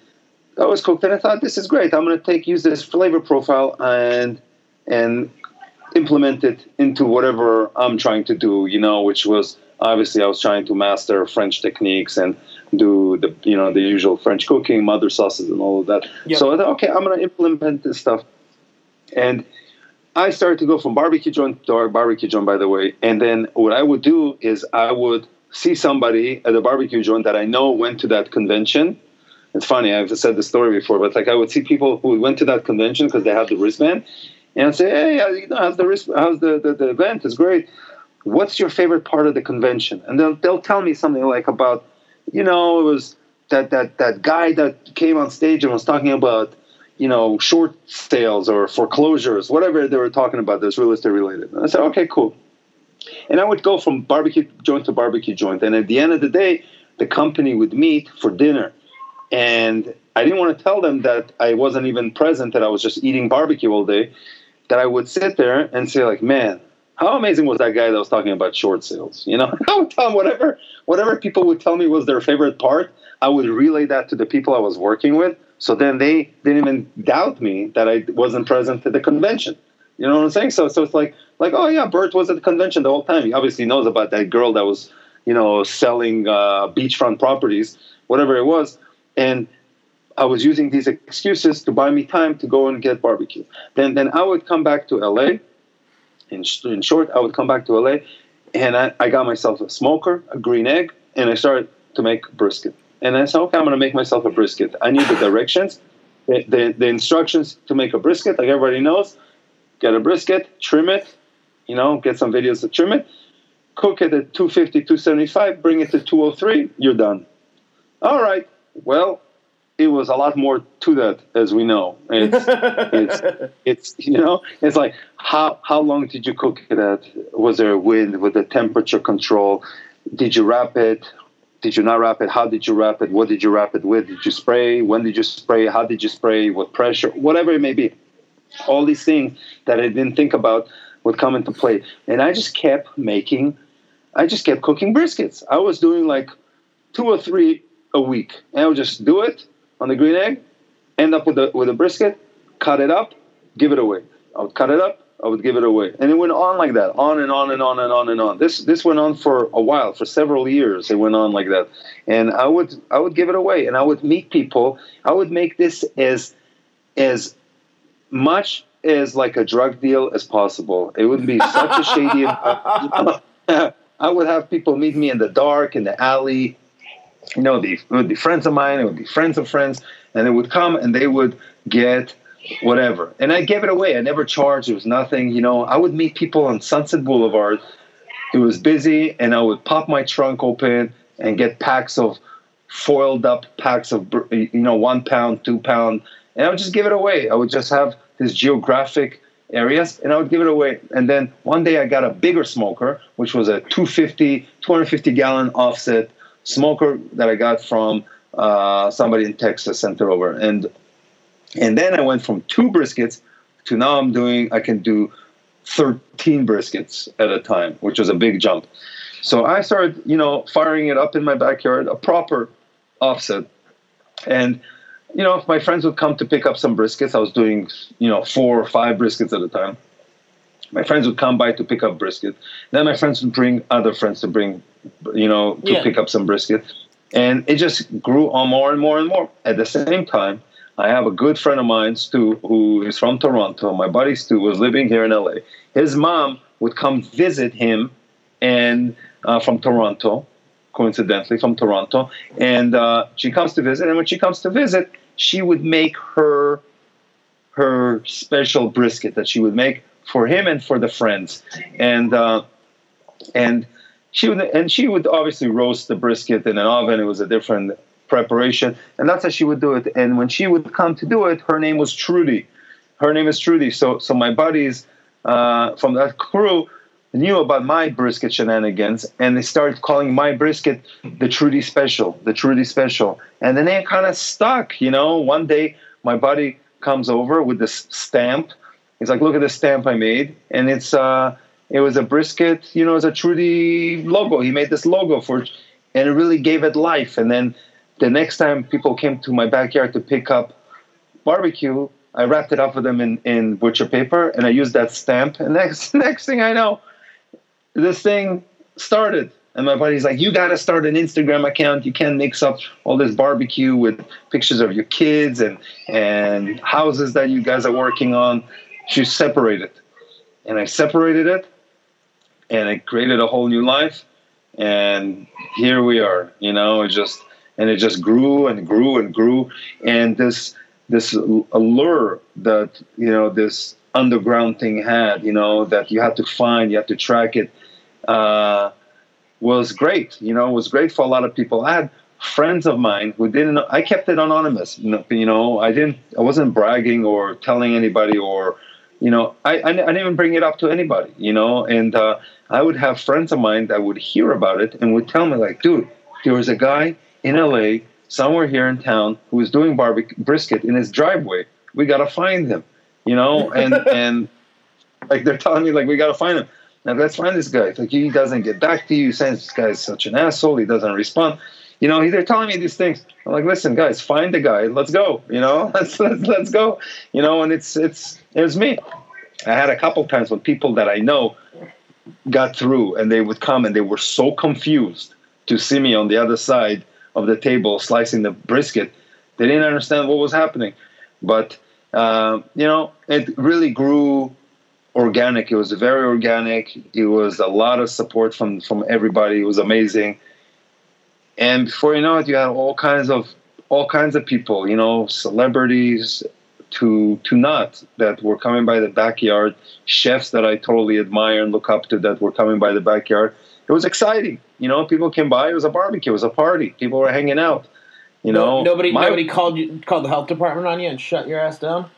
I was cooked. And I thought this is great. I'm going to take use this flavor profile and and implement it into whatever I'm trying to do, you know, which was obviously I was trying to master French techniques and do the you know the usual French cooking, mother sauces, and all of that. Yep. So I thought, okay, I'm going to implement this stuff, and I started to go from barbecue joint to our barbecue joint, by the way. And then what I would do is I would see somebody at a barbecue joint that I know went to that convention. It's funny, I've said the story before, but like I would see people who went to that convention because they had the wristband, and say, hey, how's the wrist, how's the, the, the event? It's great what's your favorite part of the convention? And they'll, they'll tell me something like about, you know, it was that, that, that guy that came on stage and was talking about, you know, short sales or foreclosures, whatever they were talking about that's real estate related. And I said, okay, cool. And I would go from barbecue joint to barbecue joint. And at the end of the day, the company would meet for dinner. And I didn't want to tell them that I wasn't even present, that I was just eating barbecue all day. That I would sit there and say, like, man, how amazing was that guy that was talking about short sales? You know, I would tell him whatever whatever people would tell me was their favorite part, I would relay that to the people I was working with. So then they didn't even doubt me that I wasn't present at the convention. You know what I'm saying? So so it's like like oh yeah, Burt was at the convention the whole time. He obviously knows about that girl that was you know selling uh, beachfront properties, whatever it was, and I was using these excuses to buy me time to go and get barbecue. Then then I would come back to LA in, in short, I would come back to LA and I, I got myself a smoker, a green egg, and I started to make brisket. And I said, okay, I'm going to make myself a brisket. I need the directions, the, the, the, instructions to make a brisket, like everybody knows. Get a brisket, trim it, you know, get some videos to trim it, cook it at 250, 275, bring it to 203, you're done. All right, well, it was a lot more to that, as we know. It's, it's, it's, you know, it's like how how long did you cook it at? Was there a wind? with the temperature control? Did you wrap it? Did you not wrap it? How did you wrap it? What did you wrap it with? Did you spray? When did you spray? How did you spray? What pressure? Whatever it may be. All these things that I didn't think about would come into play, and I just kept making. I just kept cooking briskets. I was doing like two or three a week, and I would just do it on the green egg, end up with a with a brisket, cut it up, give it away. I would cut it up, I would give it away, and it went on like that, on and on and on and on and on. This this went on for a while, for several years. It went on like that, and I would I would give it away, and I would meet people. I would make this as as much as like a drug deal as possible. It would be such a shady. I would have people meet me in the dark in the alley you know, it would be friends of mine, it would be friends of friends, and they would come and they would get whatever. And I gave it away. I never charged. It was nothing. You know, I would meet people on Sunset Boulevard. It was busy, and I would pop my trunk open and get packs of foiled up packs of, you know, one pound, two pound, and I would just give it away. I would just have this geographic areas and I would give it away. And then one day I got a bigger smoker, which was a 250, 250 gallon offset smoker that I got from uh, somebody in Texas sent it over, and and then I went from two briskets to now I'm doing I can do 13 briskets at a time, which was a big jump. So I started, you know, firing it up in my backyard, a proper offset, and you know, if my friends would come to pick up some briskets, I was doing, you know, four or five briskets at a time. My friends would come by to pick up brisket. Then my friends would bring other friends to bring you know, to yeah. pick up some brisket. And it just grew on more and more and more. At the same time, I have a good friend of mine, Stu, who is from Toronto. My buddy Stu was living here in LA. His mom would come visit him and uh, from Toronto coincidentally from Toronto, and uh, she comes to visit. And when she comes to visit, she would make her her special brisket that she would make for him and for the friends, and uh, and she would and she would obviously roast the brisket in an oven. It was a different preparation, and that's how she would do it. And when she would come to do it, her name was Trudy. Her name is Trudy. So so my buddies uh, from that crew knew about my brisket shenanigans, and they started calling my brisket the Trudy Special, the Trudy Special, and then they kind of stuck. You know, one day my buddy comes over with this stamp. He's like, "Look at the stamp I made," and it's uh, it was a brisket. You know, it's a Trudy logo. He made this logo for, and it really gave it life. And then the next time people came to my backyard to pick up barbecue, I wrapped it up for them in, in butcher paper, and I used that stamp. And next next thing I know, this thing started. And my buddy's like, you got to start an Instagram account. You can't mix up all this barbecue with pictures of your kids and, and houses that you guys are working on. You separate it. And I separated it and it created a whole new life. And here we are, you know, it just, and it just grew and grew and grew. And this, this allure that, you know, this underground thing had, you know, that you had to find, you had to track it uh, was great. You know, was great for a lot of people. I had friends of mine who didn't. I kept it anonymous. You know I didn't. I wasn't bragging or telling anybody or, you know, I, I, I didn't even bring it up to anybody. You know, and uh, I would have friends of mine that would hear about it and would tell me like, dude, there was a guy in LA somewhere here in town who was doing barbecue brisket in his driveway. We got to find him. You know, and and like they're telling me like we got to find him. Now let's find this guy. Like he doesn't get back to you. Saying this guy is such an asshole. He doesn't respond. You know, they're telling me these things. I'm like, listen, guys, find the guy. Let's go. You know, let's let's, let's go. You know, and it's it's it was me. I had a couple times when people that I know got through, and they would come and they were so confused to see me on the other side of the table slicing the brisket. They didn't understand what was happening, but uh, you know, it really grew organic. It was very organic. It was a lot of support from from everybody. It was amazing. And before you know it, you had all kinds of all kinds of people, you know, celebrities to to not that were coming by the backyard, chefs that I totally admire and look up to that were coming by the backyard. It was exciting. You know, people came by. It was a barbecue. It was a party. People were hanging out. You know, nobody my, nobody called you called the health department on you and shut your ass down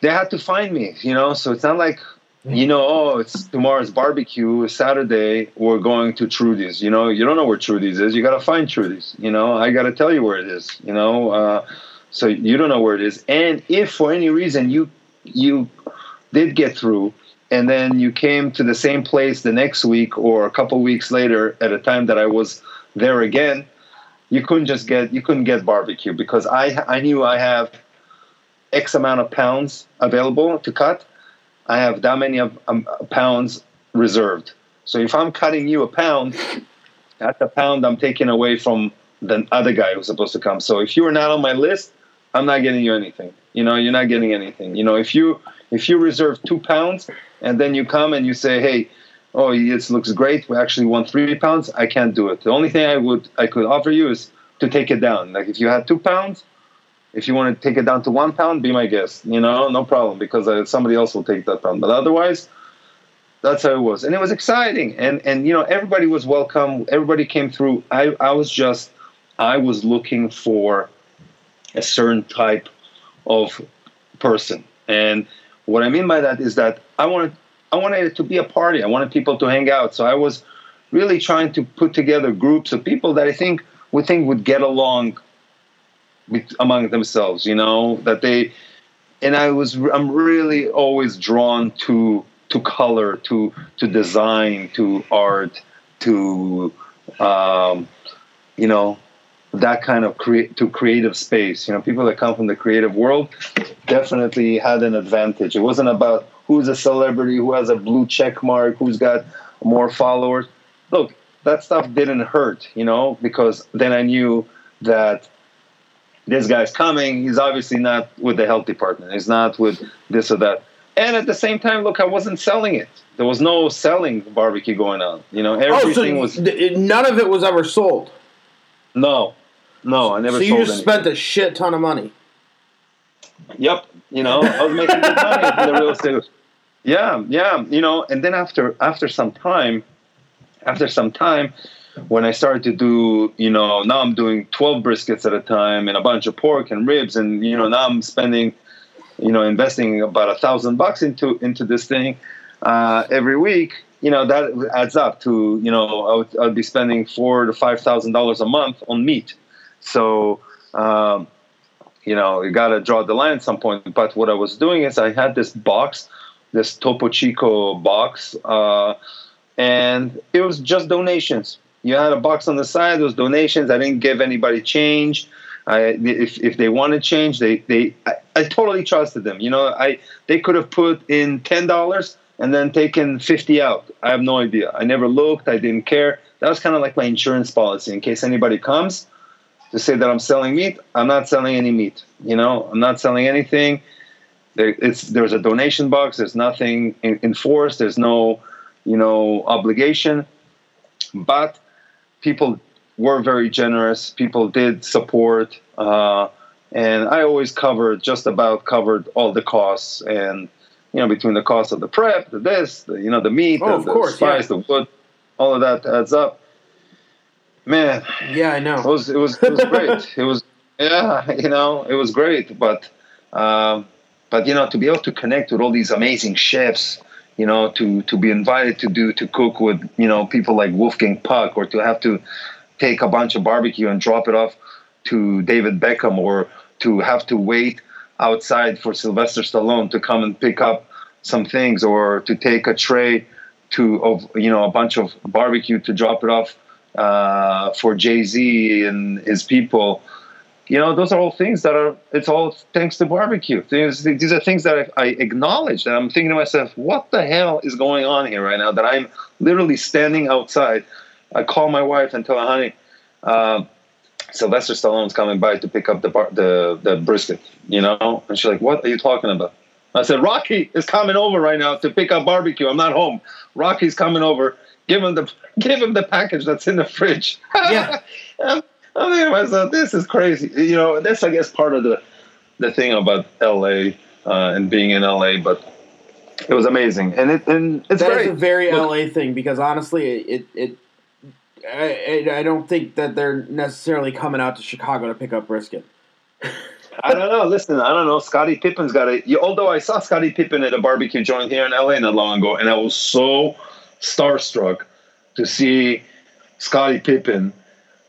they had to find me, you know. So it's not like, you know, oh, it's tomorrow's barbecue, Saturday, we're going to Trudy's. You know, you don't know where Trudy's is. You got to find Trudy's. You know, I got to tell you where it is. You know, uh, so you don't know where it is. And if for any reason you you did get through, and then you came to the same place the next week or a couple weeks later at a time that I was there again, you couldn't just get you couldn't get barbecue because I I knew I have X amount of pounds available to cut, I have that many of um, pounds reserved. So if I'm cutting you a pound, that's a pound I'm taking away from the other guy who's supposed to come. So if you are not on my list, I'm not getting you anything. You know, you're not getting anything. You know, if you if you reserve two pounds and then you come and you say, hey, oh, it looks great. We actually want three pounds. I can't do it. The only thing I would I could offer you is to take it down. Like if you had two pounds, if you want to take it down to one pound, be my guest. You know, no problem because uh, somebody else will take that pound. But otherwise, that's how it was, and it was exciting. And and you know, everybody was welcome. Everybody came through. I I was just I was looking for a certain type of person, and what I mean by that is that I wanted I wanted it to be a party. I wanted people to hang out. So I was really trying to put together groups of people that I think would think would get along among themselves, you know, that they, and I was, I'm really always drawn to, to color, to, to design, to art, to, um, you know, that kind of create to creative space. You know, people that come from the creative world definitely had an advantage. It wasn't about who's a celebrity, who has a blue check mark, who's got more followers. Look, that stuff didn't hurt, you know, because then I knew that this guy's coming. He's obviously not with the health department. He's not with this or that. and at the same time, look, I wasn't selling it. There was no selling barbecue going on. You know, oh, everything oh, was th- none of it was ever sold. no, no. I never. so you just anything. spent a shit ton of money. Yep. You know, I was making good money in the real estate. Yeah, yeah. You know, and then after after some time, after some time, when I started to do, you know, now I'm doing 12 briskets at a time and a bunch of pork and ribs, and you know, now I'm spending, you know, investing about a thousand bucks into into this thing uh, every week. You know, that adds up to, you know, I would, I'd be spending four to five thousand dollars a month on meat. So. Um, you know, you got to draw the line at some point. But what I was doing is I had this box, this Topo Chico box, uh, and it was just donations. You had a box on the side, those donations. I didn't give anybody change. I, if, if they wanted change, they, they I, I totally trusted them. You know, I they could have put in ten dollars and then taken fifty out. I have no idea. I never looked. I didn't care. That was kind of like my insurance policy in case anybody comes to say that I'm selling meat. I'm not selling any meat. You know, I'm not selling anything. There, it's there's a donation box. There's nothing in, enforced. There's no, you know, obligation. But people were very generous. People did support, uh, and I always covered just about covered all the costs and. You know, between the cost of the prep, the this, the, you know, the meat, Oh, the, of the course, spice, yeah. the wood, all of that adds up. Man, Yeah, I know. it was it was it was great. it was yeah, you know, it was great. But um, but you know, to be able to connect with all these amazing chefs, you know, to to be invited to do to cook with you know people like Wolfgang Puck, or to have to take a bunch of barbecue and drop it off to David Beckham, or to have to wait outside for Sylvester Stallone to come and pick up some things, or to take a tray to of you know a bunch of barbecue to drop it off uh, for Jay Z and his people. You know, those are all things that are. It's all thanks to barbecue. These, these are things that I, I acknowledge. That I'm thinking to myself, what the hell is going on here right now? That I'm literally standing outside. I call my wife and tell her, honey, uh, Sylvester Stallone's coming by to pick up the bar, the the brisket. You know, and she's like, what are you talking about? I said, Rocky is coming over right now to pick up barbecue. I'm not home. Rocky's coming over. Give him the give him the package that's in the fridge. Yeah. I'm, I'm thinking to myself, this is crazy. You know, that's I guess part of the the thing about LA uh, and being in LA, but it was amazing, and it and it's That is great. a very Look, LA thing because honestly, it it. I, I don't think that they're necessarily coming out to Chicago to pick up brisket. I don't know. Listen, I don't know. Scottie Pippen's got it. Although I saw Scottie Pippen at a barbecue joint here in LA not long ago, and I was so starstruck to see Scottie Pippen,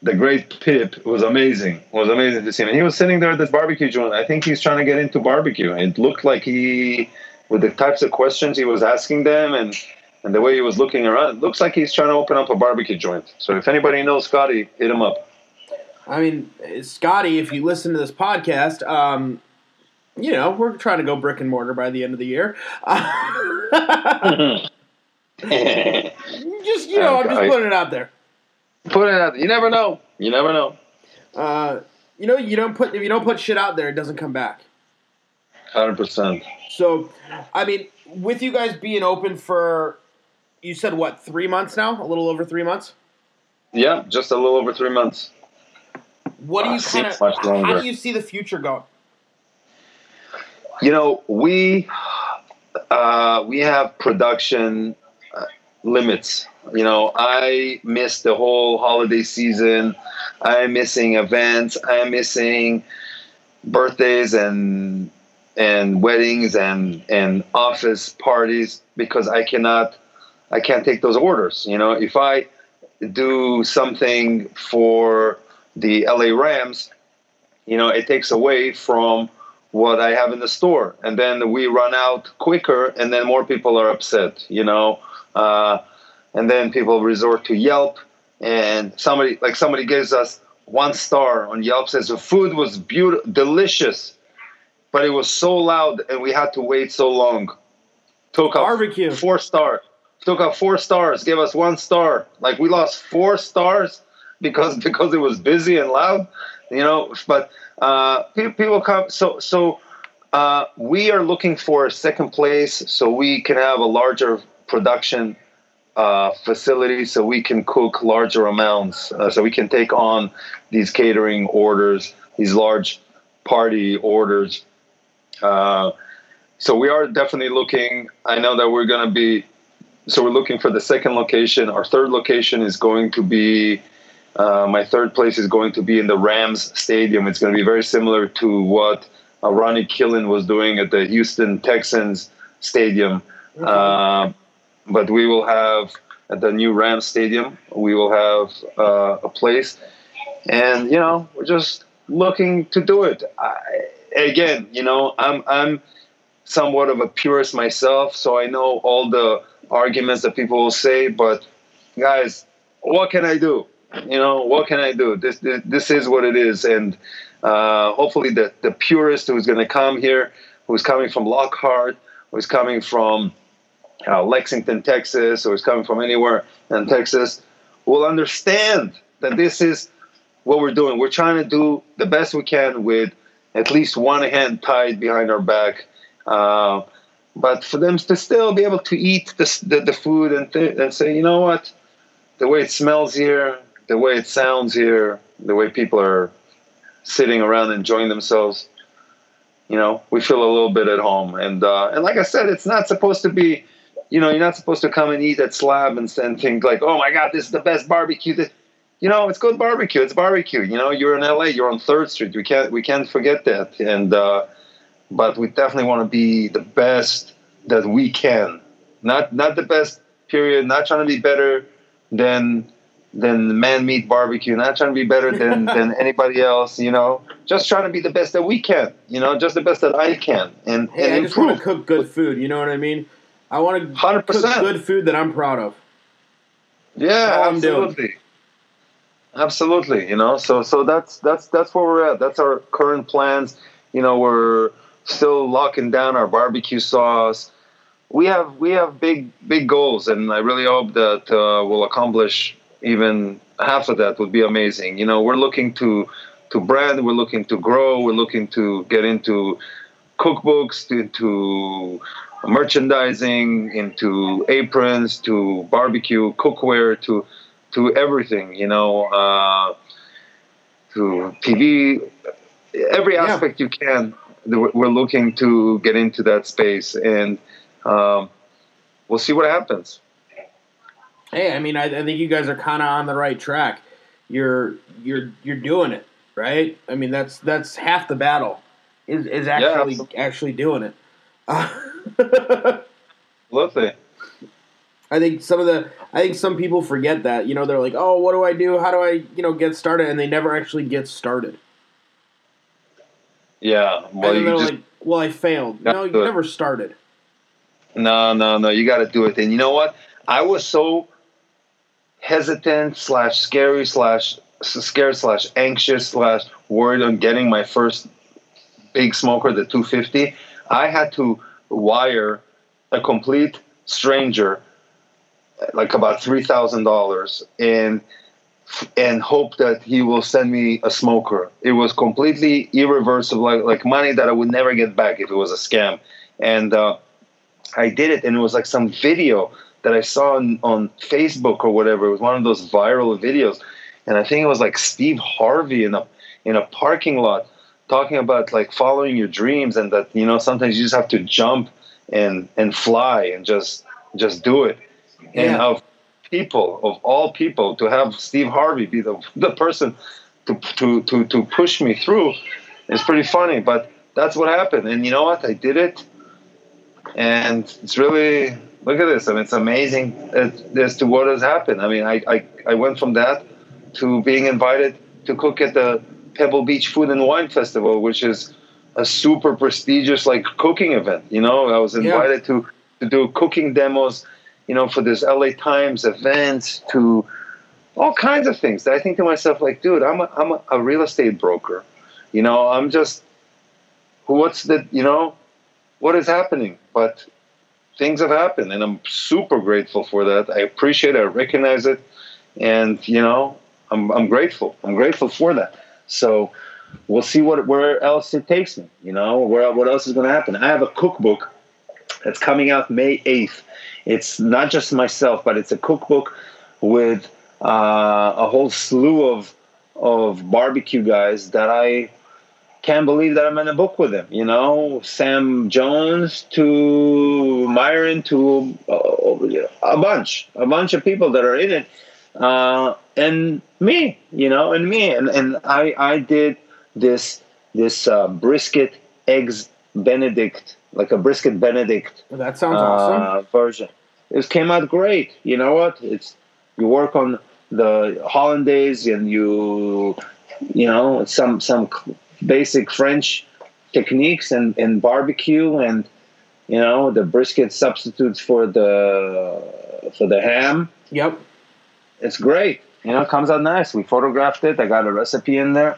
the great Pip. It was amazing. It was amazing to see him. And he was sitting there at this barbecue joint. I think he's trying to get into barbecue. It looked like he, with the types of questions he was asking them, and and the way he was looking around, it looks like he's trying to open up a barbecue joint. So if anybody knows Scotty, hit him up. I mean, Scotty, if you listen to this podcast, um, you know we're trying to go brick and mortar by the end of the year. just you know, I'm just putting it out there. Put it out. There. You never know. You never know. Uh, you know, you don't put if you don't put shit out there, it doesn't come back. Hundred percent. So, I mean, with you guys being open for, you said what, three months now? A little over three months. Yeah, just a little over three months. What do you kind of? How do you see the future going? You know, we uh, we have production limits. You know, I miss the whole holiday season. I'm missing events. I'm missing birthdays and and weddings and and office parties because I cannot I can't take those orders. You know, if I do something for the LA Rams, you know, it takes away from what I have in the store, and then we run out quicker, and then more people are upset. You know, uh, and then people resort to Yelp, and somebody like somebody gives us one star on Yelp says the food was beautiful, delicious, but it was so loud, and we had to wait so long. Took up Barbecue. four star. Took up four stars. Gave us one star. Like we lost four stars because because it was busy and loud. You know, but uh, pe- people come. So so Uh, we are looking for a second place so we can have a larger production uh, facility so we can cook larger amounts, uh, so we can take on these catering orders, these large party orders. Uh, so we are definitely looking. I know that we're going to be. So we're looking for the second location. Our third location is going to be. Uh, my third place is going to be in the Rams Stadium. It's going to be very similar to what uh, Ronnie Killen was doing at the Houston Texans Stadium. Uh, but we will have at the new Rams Stadium, we will have uh, a place. And, you know, we're just looking to do it. I, again, you know, I'm, I'm somewhat of a purist myself, so I know all the arguments that people will say, but guys, what can I do? You know, what can I do? This, this, this is what it is. And, uh, hopefully, the, the purist who's going to come here, who's coming from Lockhart, who's coming from uh, Lexington, Texas, or is coming from anywhere in Texas, will understand that this is what we're doing. We're trying to do the best we can with at least one hand tied behind our back. Uh, but for them to still be able to eat the, the, the food and, th- and say, you know what, the way it smells here, the way it sounds here, the way people are sitting around enjoying themselves, you know, we feel a little bit at home. And uh, and like I said, it's not supposed to be, you know, you're not supposed to come and eat at Slab and, and think like, oh my God, this is the best barbecue. This, you know, it's good barbecue. It's barbecue. You know, you're in LA. You're on Third Street. We can't we can't forget that. And uh, but we definitely want to be the best that we can. Not not the best period. Not trying to be better than than man meat barbecue. Not trying to be better than than anybody else. You know, just trying to be the best that we can. You know, just the best that I can. And Hey, and I just want to improve. cook good food. You know what I mean? I want to cook 100%. good food that I'm proud of. Yeah, absolutely. Absolutely, you know. So so that's that's that's where we're at. That's our current plans. You know, we're still locking down our barbecue sauce. We have we have big big goals, and I really hope that uh, we'll accomplish even half of that. Would be amazing. You know, we're looking to to brand. We're looking to grow. We're looking to get into cookbooks, into merchandising, into aprons, to barbecue cookware, to to everything. You know, uh, to TV, every Yeah. aspect you can. We're we're looking to get into that space, and um, we'll see what happens. Hey, I mean, I, I think you guys are kind of on the right track. You're you're you're doing it right. I mean, that's that's half the battle. Is is actually actually doing it. Absolutely. I think some of the I think some people forget that. You know, they're like, "Oh, what do I do? How do I, you know, get started?" and they never actually get started. Yeah. Well, and you they're just like, "Well, I failed." No, you never started. No, no, no. You got to do it. And you know what? I was so hesitant slash scary slash scared slash anxious slash worried on getting my first big smoker, the 250. I had to wire a complete stranger like about three thousand dollars and and hope that he will send me a smoker. It was completely irreversible, like, like money that I would never get back if it was a scam. And uh, I did it, and it was like some video that I saw on, on Facebook or whatever. It was one of those viral videos, and I think it was like Steve Harvey in a in a parking lot talking about like following your dreams and that you know sometimes you just have to jump and and fly and just just do it. And Yeah. of people of all people to have Steve Harvey be the the person to to to to push me through is pretty funny. But that's what happened, and you know what? I did it and it's really look at this. I mean, it's amazing as, as to what has happened. I mean, I, I I went from that to being invited to cook at the Pebble Beach Food and Wine Festival, which is a super prestigious like cooking event. You know, I was Yeah. invited to to do cooking demos. You know, for this LA Times event to all kinds of things. That I think to myself, like, dude, I'm a, I'm a, a real estate broker. You know, I'm just what's the you know what is happening but things have happened and i'm super grateful for that i appreciate it i recognize it and you know i'm, I'm grateful i'm grateful for that so we'll see what where else it takes me. You know, where what else is going to happen. I have a cookbook that's coming out May eighth. It's not just myself, but it's a cookbook with uh, a whole slew of of barbecue guys that I can't believe that I'm in a book with them. You know, Sam Jones to Myron to uh, a bunch, a bunch of people that are in it, uh, and me. You know, and me, and and I I did this this uh, brisket eggs Benedict, like a brisket Benedict. That sounds awesome. Uh, version. It came out great. You know what? It's you work on the hollandaise and you you know some some basic French techniques and, and barbecue and you know the brisket substitutes for the for the ham. Yep, it's great. You know, it comes out nice. We photographed it. I got a recipe in there.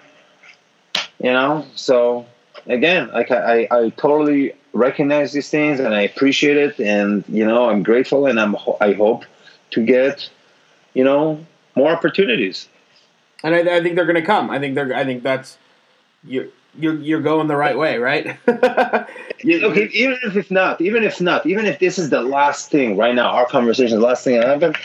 You know, so again, like I, I, totally recognize these things and I appreciate it, and you know, I'm grateful, and I'm I hope to get, you know, more opportunities. And I, I think they're going to come. I think they're. I think that's you're you're you're going the right way, right? you, okay, even if it's not, even if not, even if this is the last thing right now, our conversation, the last thing that happened.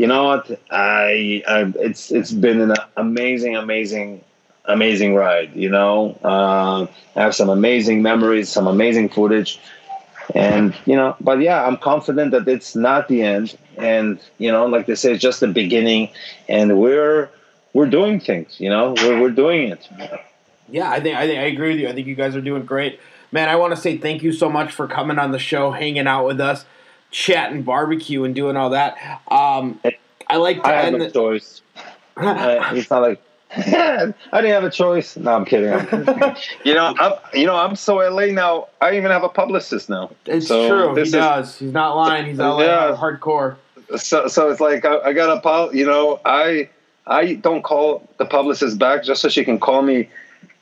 You know what? I, I it's it's been an amazing, amazing, amazing ride. You know, uh, I have some amazing memories, some amazing footage, and you know, but yeah, I'm confident that it's not the end, and you know, like they say, it's just the beginning, and we're we're doing things. You know, we're we're doing it. Yeah, I think I think I agree with you. I think you guys are doing great, man. I want to say thank you so much for coming on the show, hanging out with us, chatting barbecue, and doing all that. Um, I like. To I have no the- choice. uh, it's not like I didn't have a choice. No, I'm kidding. I'm you know, I'm you know I'm so LA now. I even have a publicist now. It's so true. He is, does. He's not lying. He's not yeah. hardcore. So so it's like I, I got a you know I I don't call the publicist back just so she can call me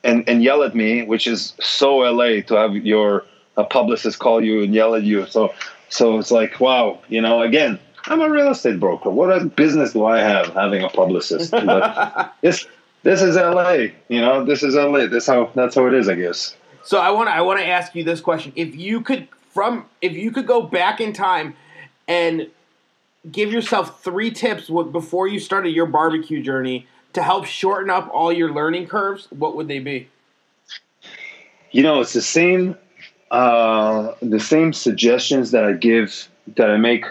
and, and yell at me, which is so LA to have your a publicist call you and yell at you. So so it's like wow, you know, again, I'm a real estate broker. What business do I have having a publicist? But this this is LA, you know, this is LA. This how that's how it is, I guess. So I want to I want to ask you this question: If you could from if you could go back in time and give yourself three tips before you started your barbecue journey to help shorten up all your learning curves, what would they be? You know, it's the same uh, the same suggestions that I give that I make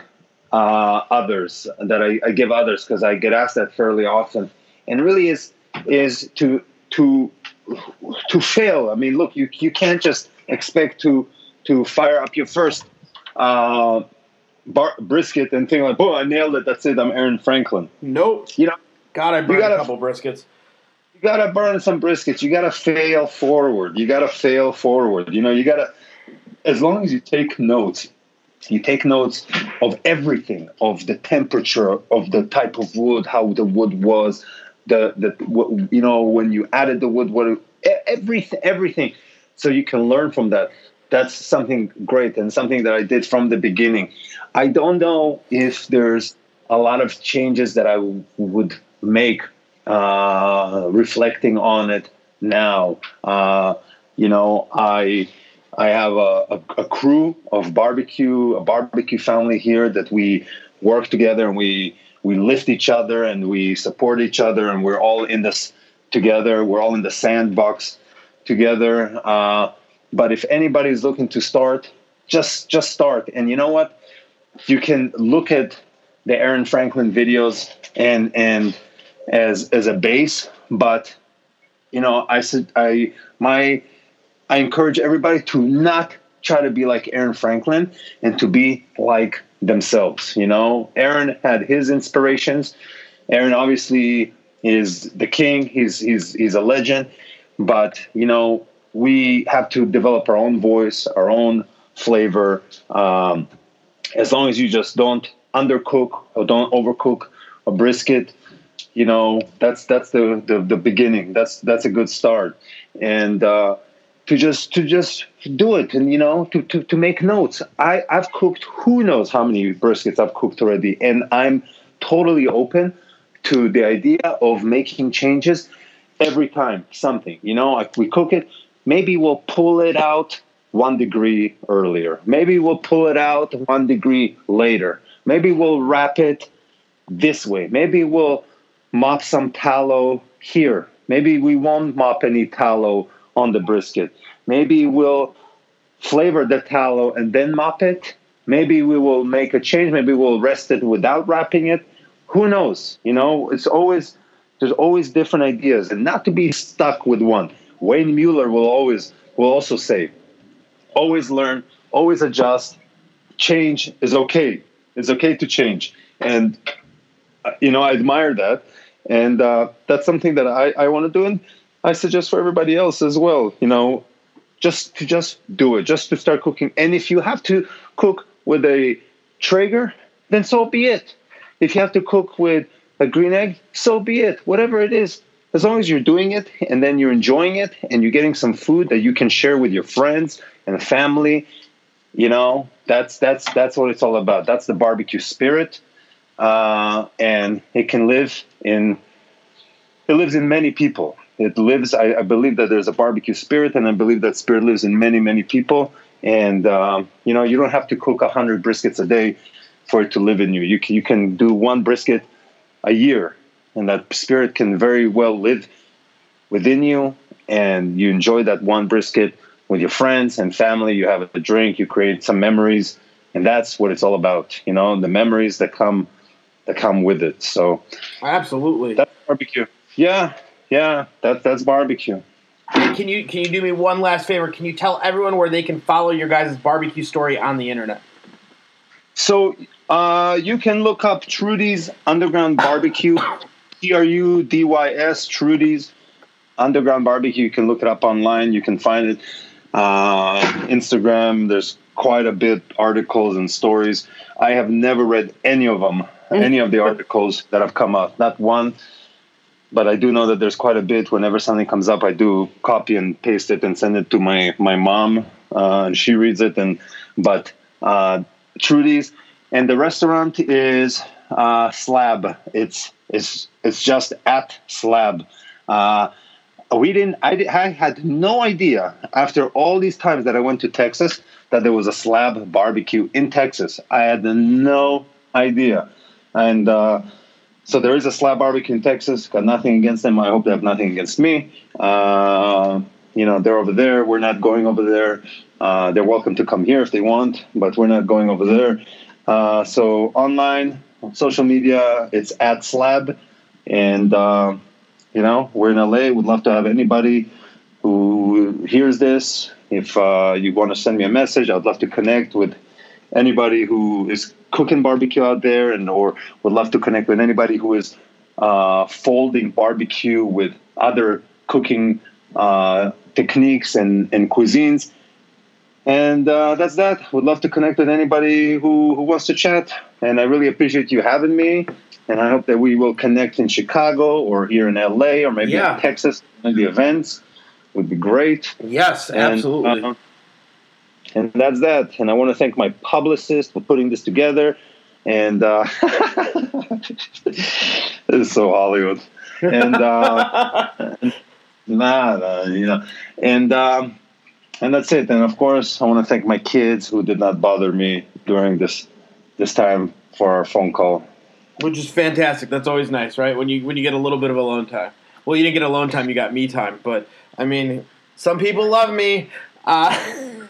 uh, others that I, I give others because I get asked that fairly often, and really is is to to to fail. I mean, look, you you can't just expect to to fire up your first uh, bar, brisket and think like, "Oh, I nailed it. That's it. I'm Aaron Franklin." Nope. You know, God, I burned gotta, a couple briskets. You gotta burn some briskets. You gotta fail forward. You gotta fail forward. You know, you gotta. As long as you take notes, you take notes of everything, of the temperature, of the type of wood, how the wood was, the the you know when you added the wood, what everything, everything, so you can learn from that. That's something great and something that I did from the beginning. I don't know if there's a lot of changes that I would make uh, reflecting on it now. Uh, you know, I I have a, a, a, crew of barbecue, a barbecue family here that we work together and we we lift each other and we support each other and we're all in this together. We're all in the sandbox together. Uh, but if anybody is looking to start, just just start. And you know what? You can look at the Aaron Franklin videos and and as as a base, but you know, I said I my I encourage everybody to not try to be like Aaron Franklin and to be like themselves. You know, Aaron had his inspirations. Aaron obviously is the king. He's he's he's a legend. But you know, we have to develop our own voice, our own flavor. Um, as long as you just don't undercook or don't overcook a brisket, you know that's that's the, the the, beginning that's that's a good start and uh, to just to just do it and you know to, to to make notes i i've cooked who knows how many briskets i've cooked already and i'm totally open to the idea of making changes every time something. You know, like we cook it, maybe we'll pull it out one degree earlier. Maybe we'll pull it out one degree later. Maybe we'll wrap it this way. Maybe we'll mop some tallow here. Maybe we won't mop any tallow on the brisket. Maybe we'll flavor the tallow and then mop it. Maybe we will make a change. Maybe we'll rest it without wrapping it. Who knows? You know, it's always there's always different ideas, and not to be stuck with one. Wayne Mueller will always will also say, always learn, always adjust. Change is okay. It's okay to change, and uh, you know I admire that, and uh, that's something that I, I want to do, and I suggest for everybody else as well. You know, just to just do it, just to start cooking, and if you have to cook with a Traeger, then so be it. If you have to cook with a green egg, so be it. Whatever it is, as long as you're doing it and then you're enjoying it and you're getting some food that you can share with your friends and family, you know, that's that's that's what it's all about. That's the barbecue spirit, uh, and it can live in it lives in many people. It lives. I, I, believe that there's a barbecue spirit, and I believe that spirit lives in many many people. And um, you know, you don't have to cook a hundred briskets a day for it to live in you. You can, you can do one brisket a year, and that spirit can very well live within you. And you enjoy that one brisket with your friends and family. You have a drink, you create some memories, and that's what it's all about. You know, the memories that come that come with it. So, absolutely, that's barbecue. Yeah, yeah, that's that's barbecue. Can you can you do me one last favor? Can you tell everyone where they can follow your guys' barbecue story on the internet? So uh, you can look up Trudy's Underground Barbecue, T R U D Y S, Trudy's Underground Barbecue. You can look it up online. You can find it. Uh, Instagram, there's quite a bit articles and stories. I have never read any of them, any of the articles that have come out. Not one. But I do know that there's quite a bit. Whenever something comes up, I do copy and paste it and send it to my my mom, uh, and she reads it. And but uh, Trudy's and the restaurant is uh, Slab. It's it's it's just at Slab. Uh, we didn't. I, I had no idea after all these times that I went to Texas that there was a Slab barbecue in Texas. I had no idea, and uh, so there is a Slab barbecue in Texas. Got nothing against them. I hope they have nothing against me. Uh, you know, they're over there. We're not going over there. Uh, they're welcome to come here if they want, but we're not going over there. Uh, so online, social media, it's at Slab, and uh, you know we're in LA. Would love to have anybody who hears this. If uh, you want to send me a message, I'd love to connect with anybody who is cooking barbecue out there, and or would love to connect with anybody who is uh, folding barbecue with other cooking uh, techniques and, and cuisines. And uh, that's that. Would love to connect with anybody who, who wants to chat. And I really appreciate you having me. And I hope that we will connect in Chicago or here in LA or maybe yeah. in Texas the events. Would be great. Yes, absolutely. And, uh, and that's that. And I want to thank my publicist for putting this together. And uh, this is so Hollywood. And uh, nah, nah, you know, and. Um, and that's it. And of course, I want to thank my kids who did not bother me during this this time for our phone call. Which is fantastic. That's always nice, right? When you when you get a little bit of alone time. Well, you didn't get alone time; you got me time. But I mean, some people love me. Uh,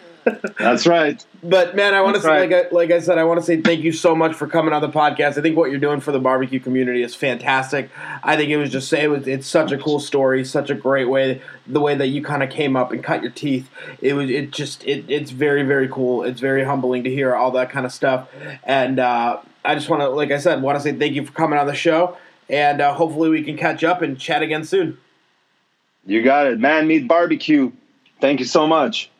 That's right. But man, I want to say, right. like, I, like I said, I want to say thank you so much for coming on the podcast. I think what you're doing for the barbecue community is fantastic. I think it was just it was it's such a cool story, such a great way the way that you kind of came up and cut your teeth. It was it just it, it's very very cool. It's very humbling to hear all that kind of stuff, and uh, I just want to, like I said, want to say thank you for coming on the show, and uh, hopefully we can catch up and chat again soon. You got it, man. Meat barbecue. Thank you so much.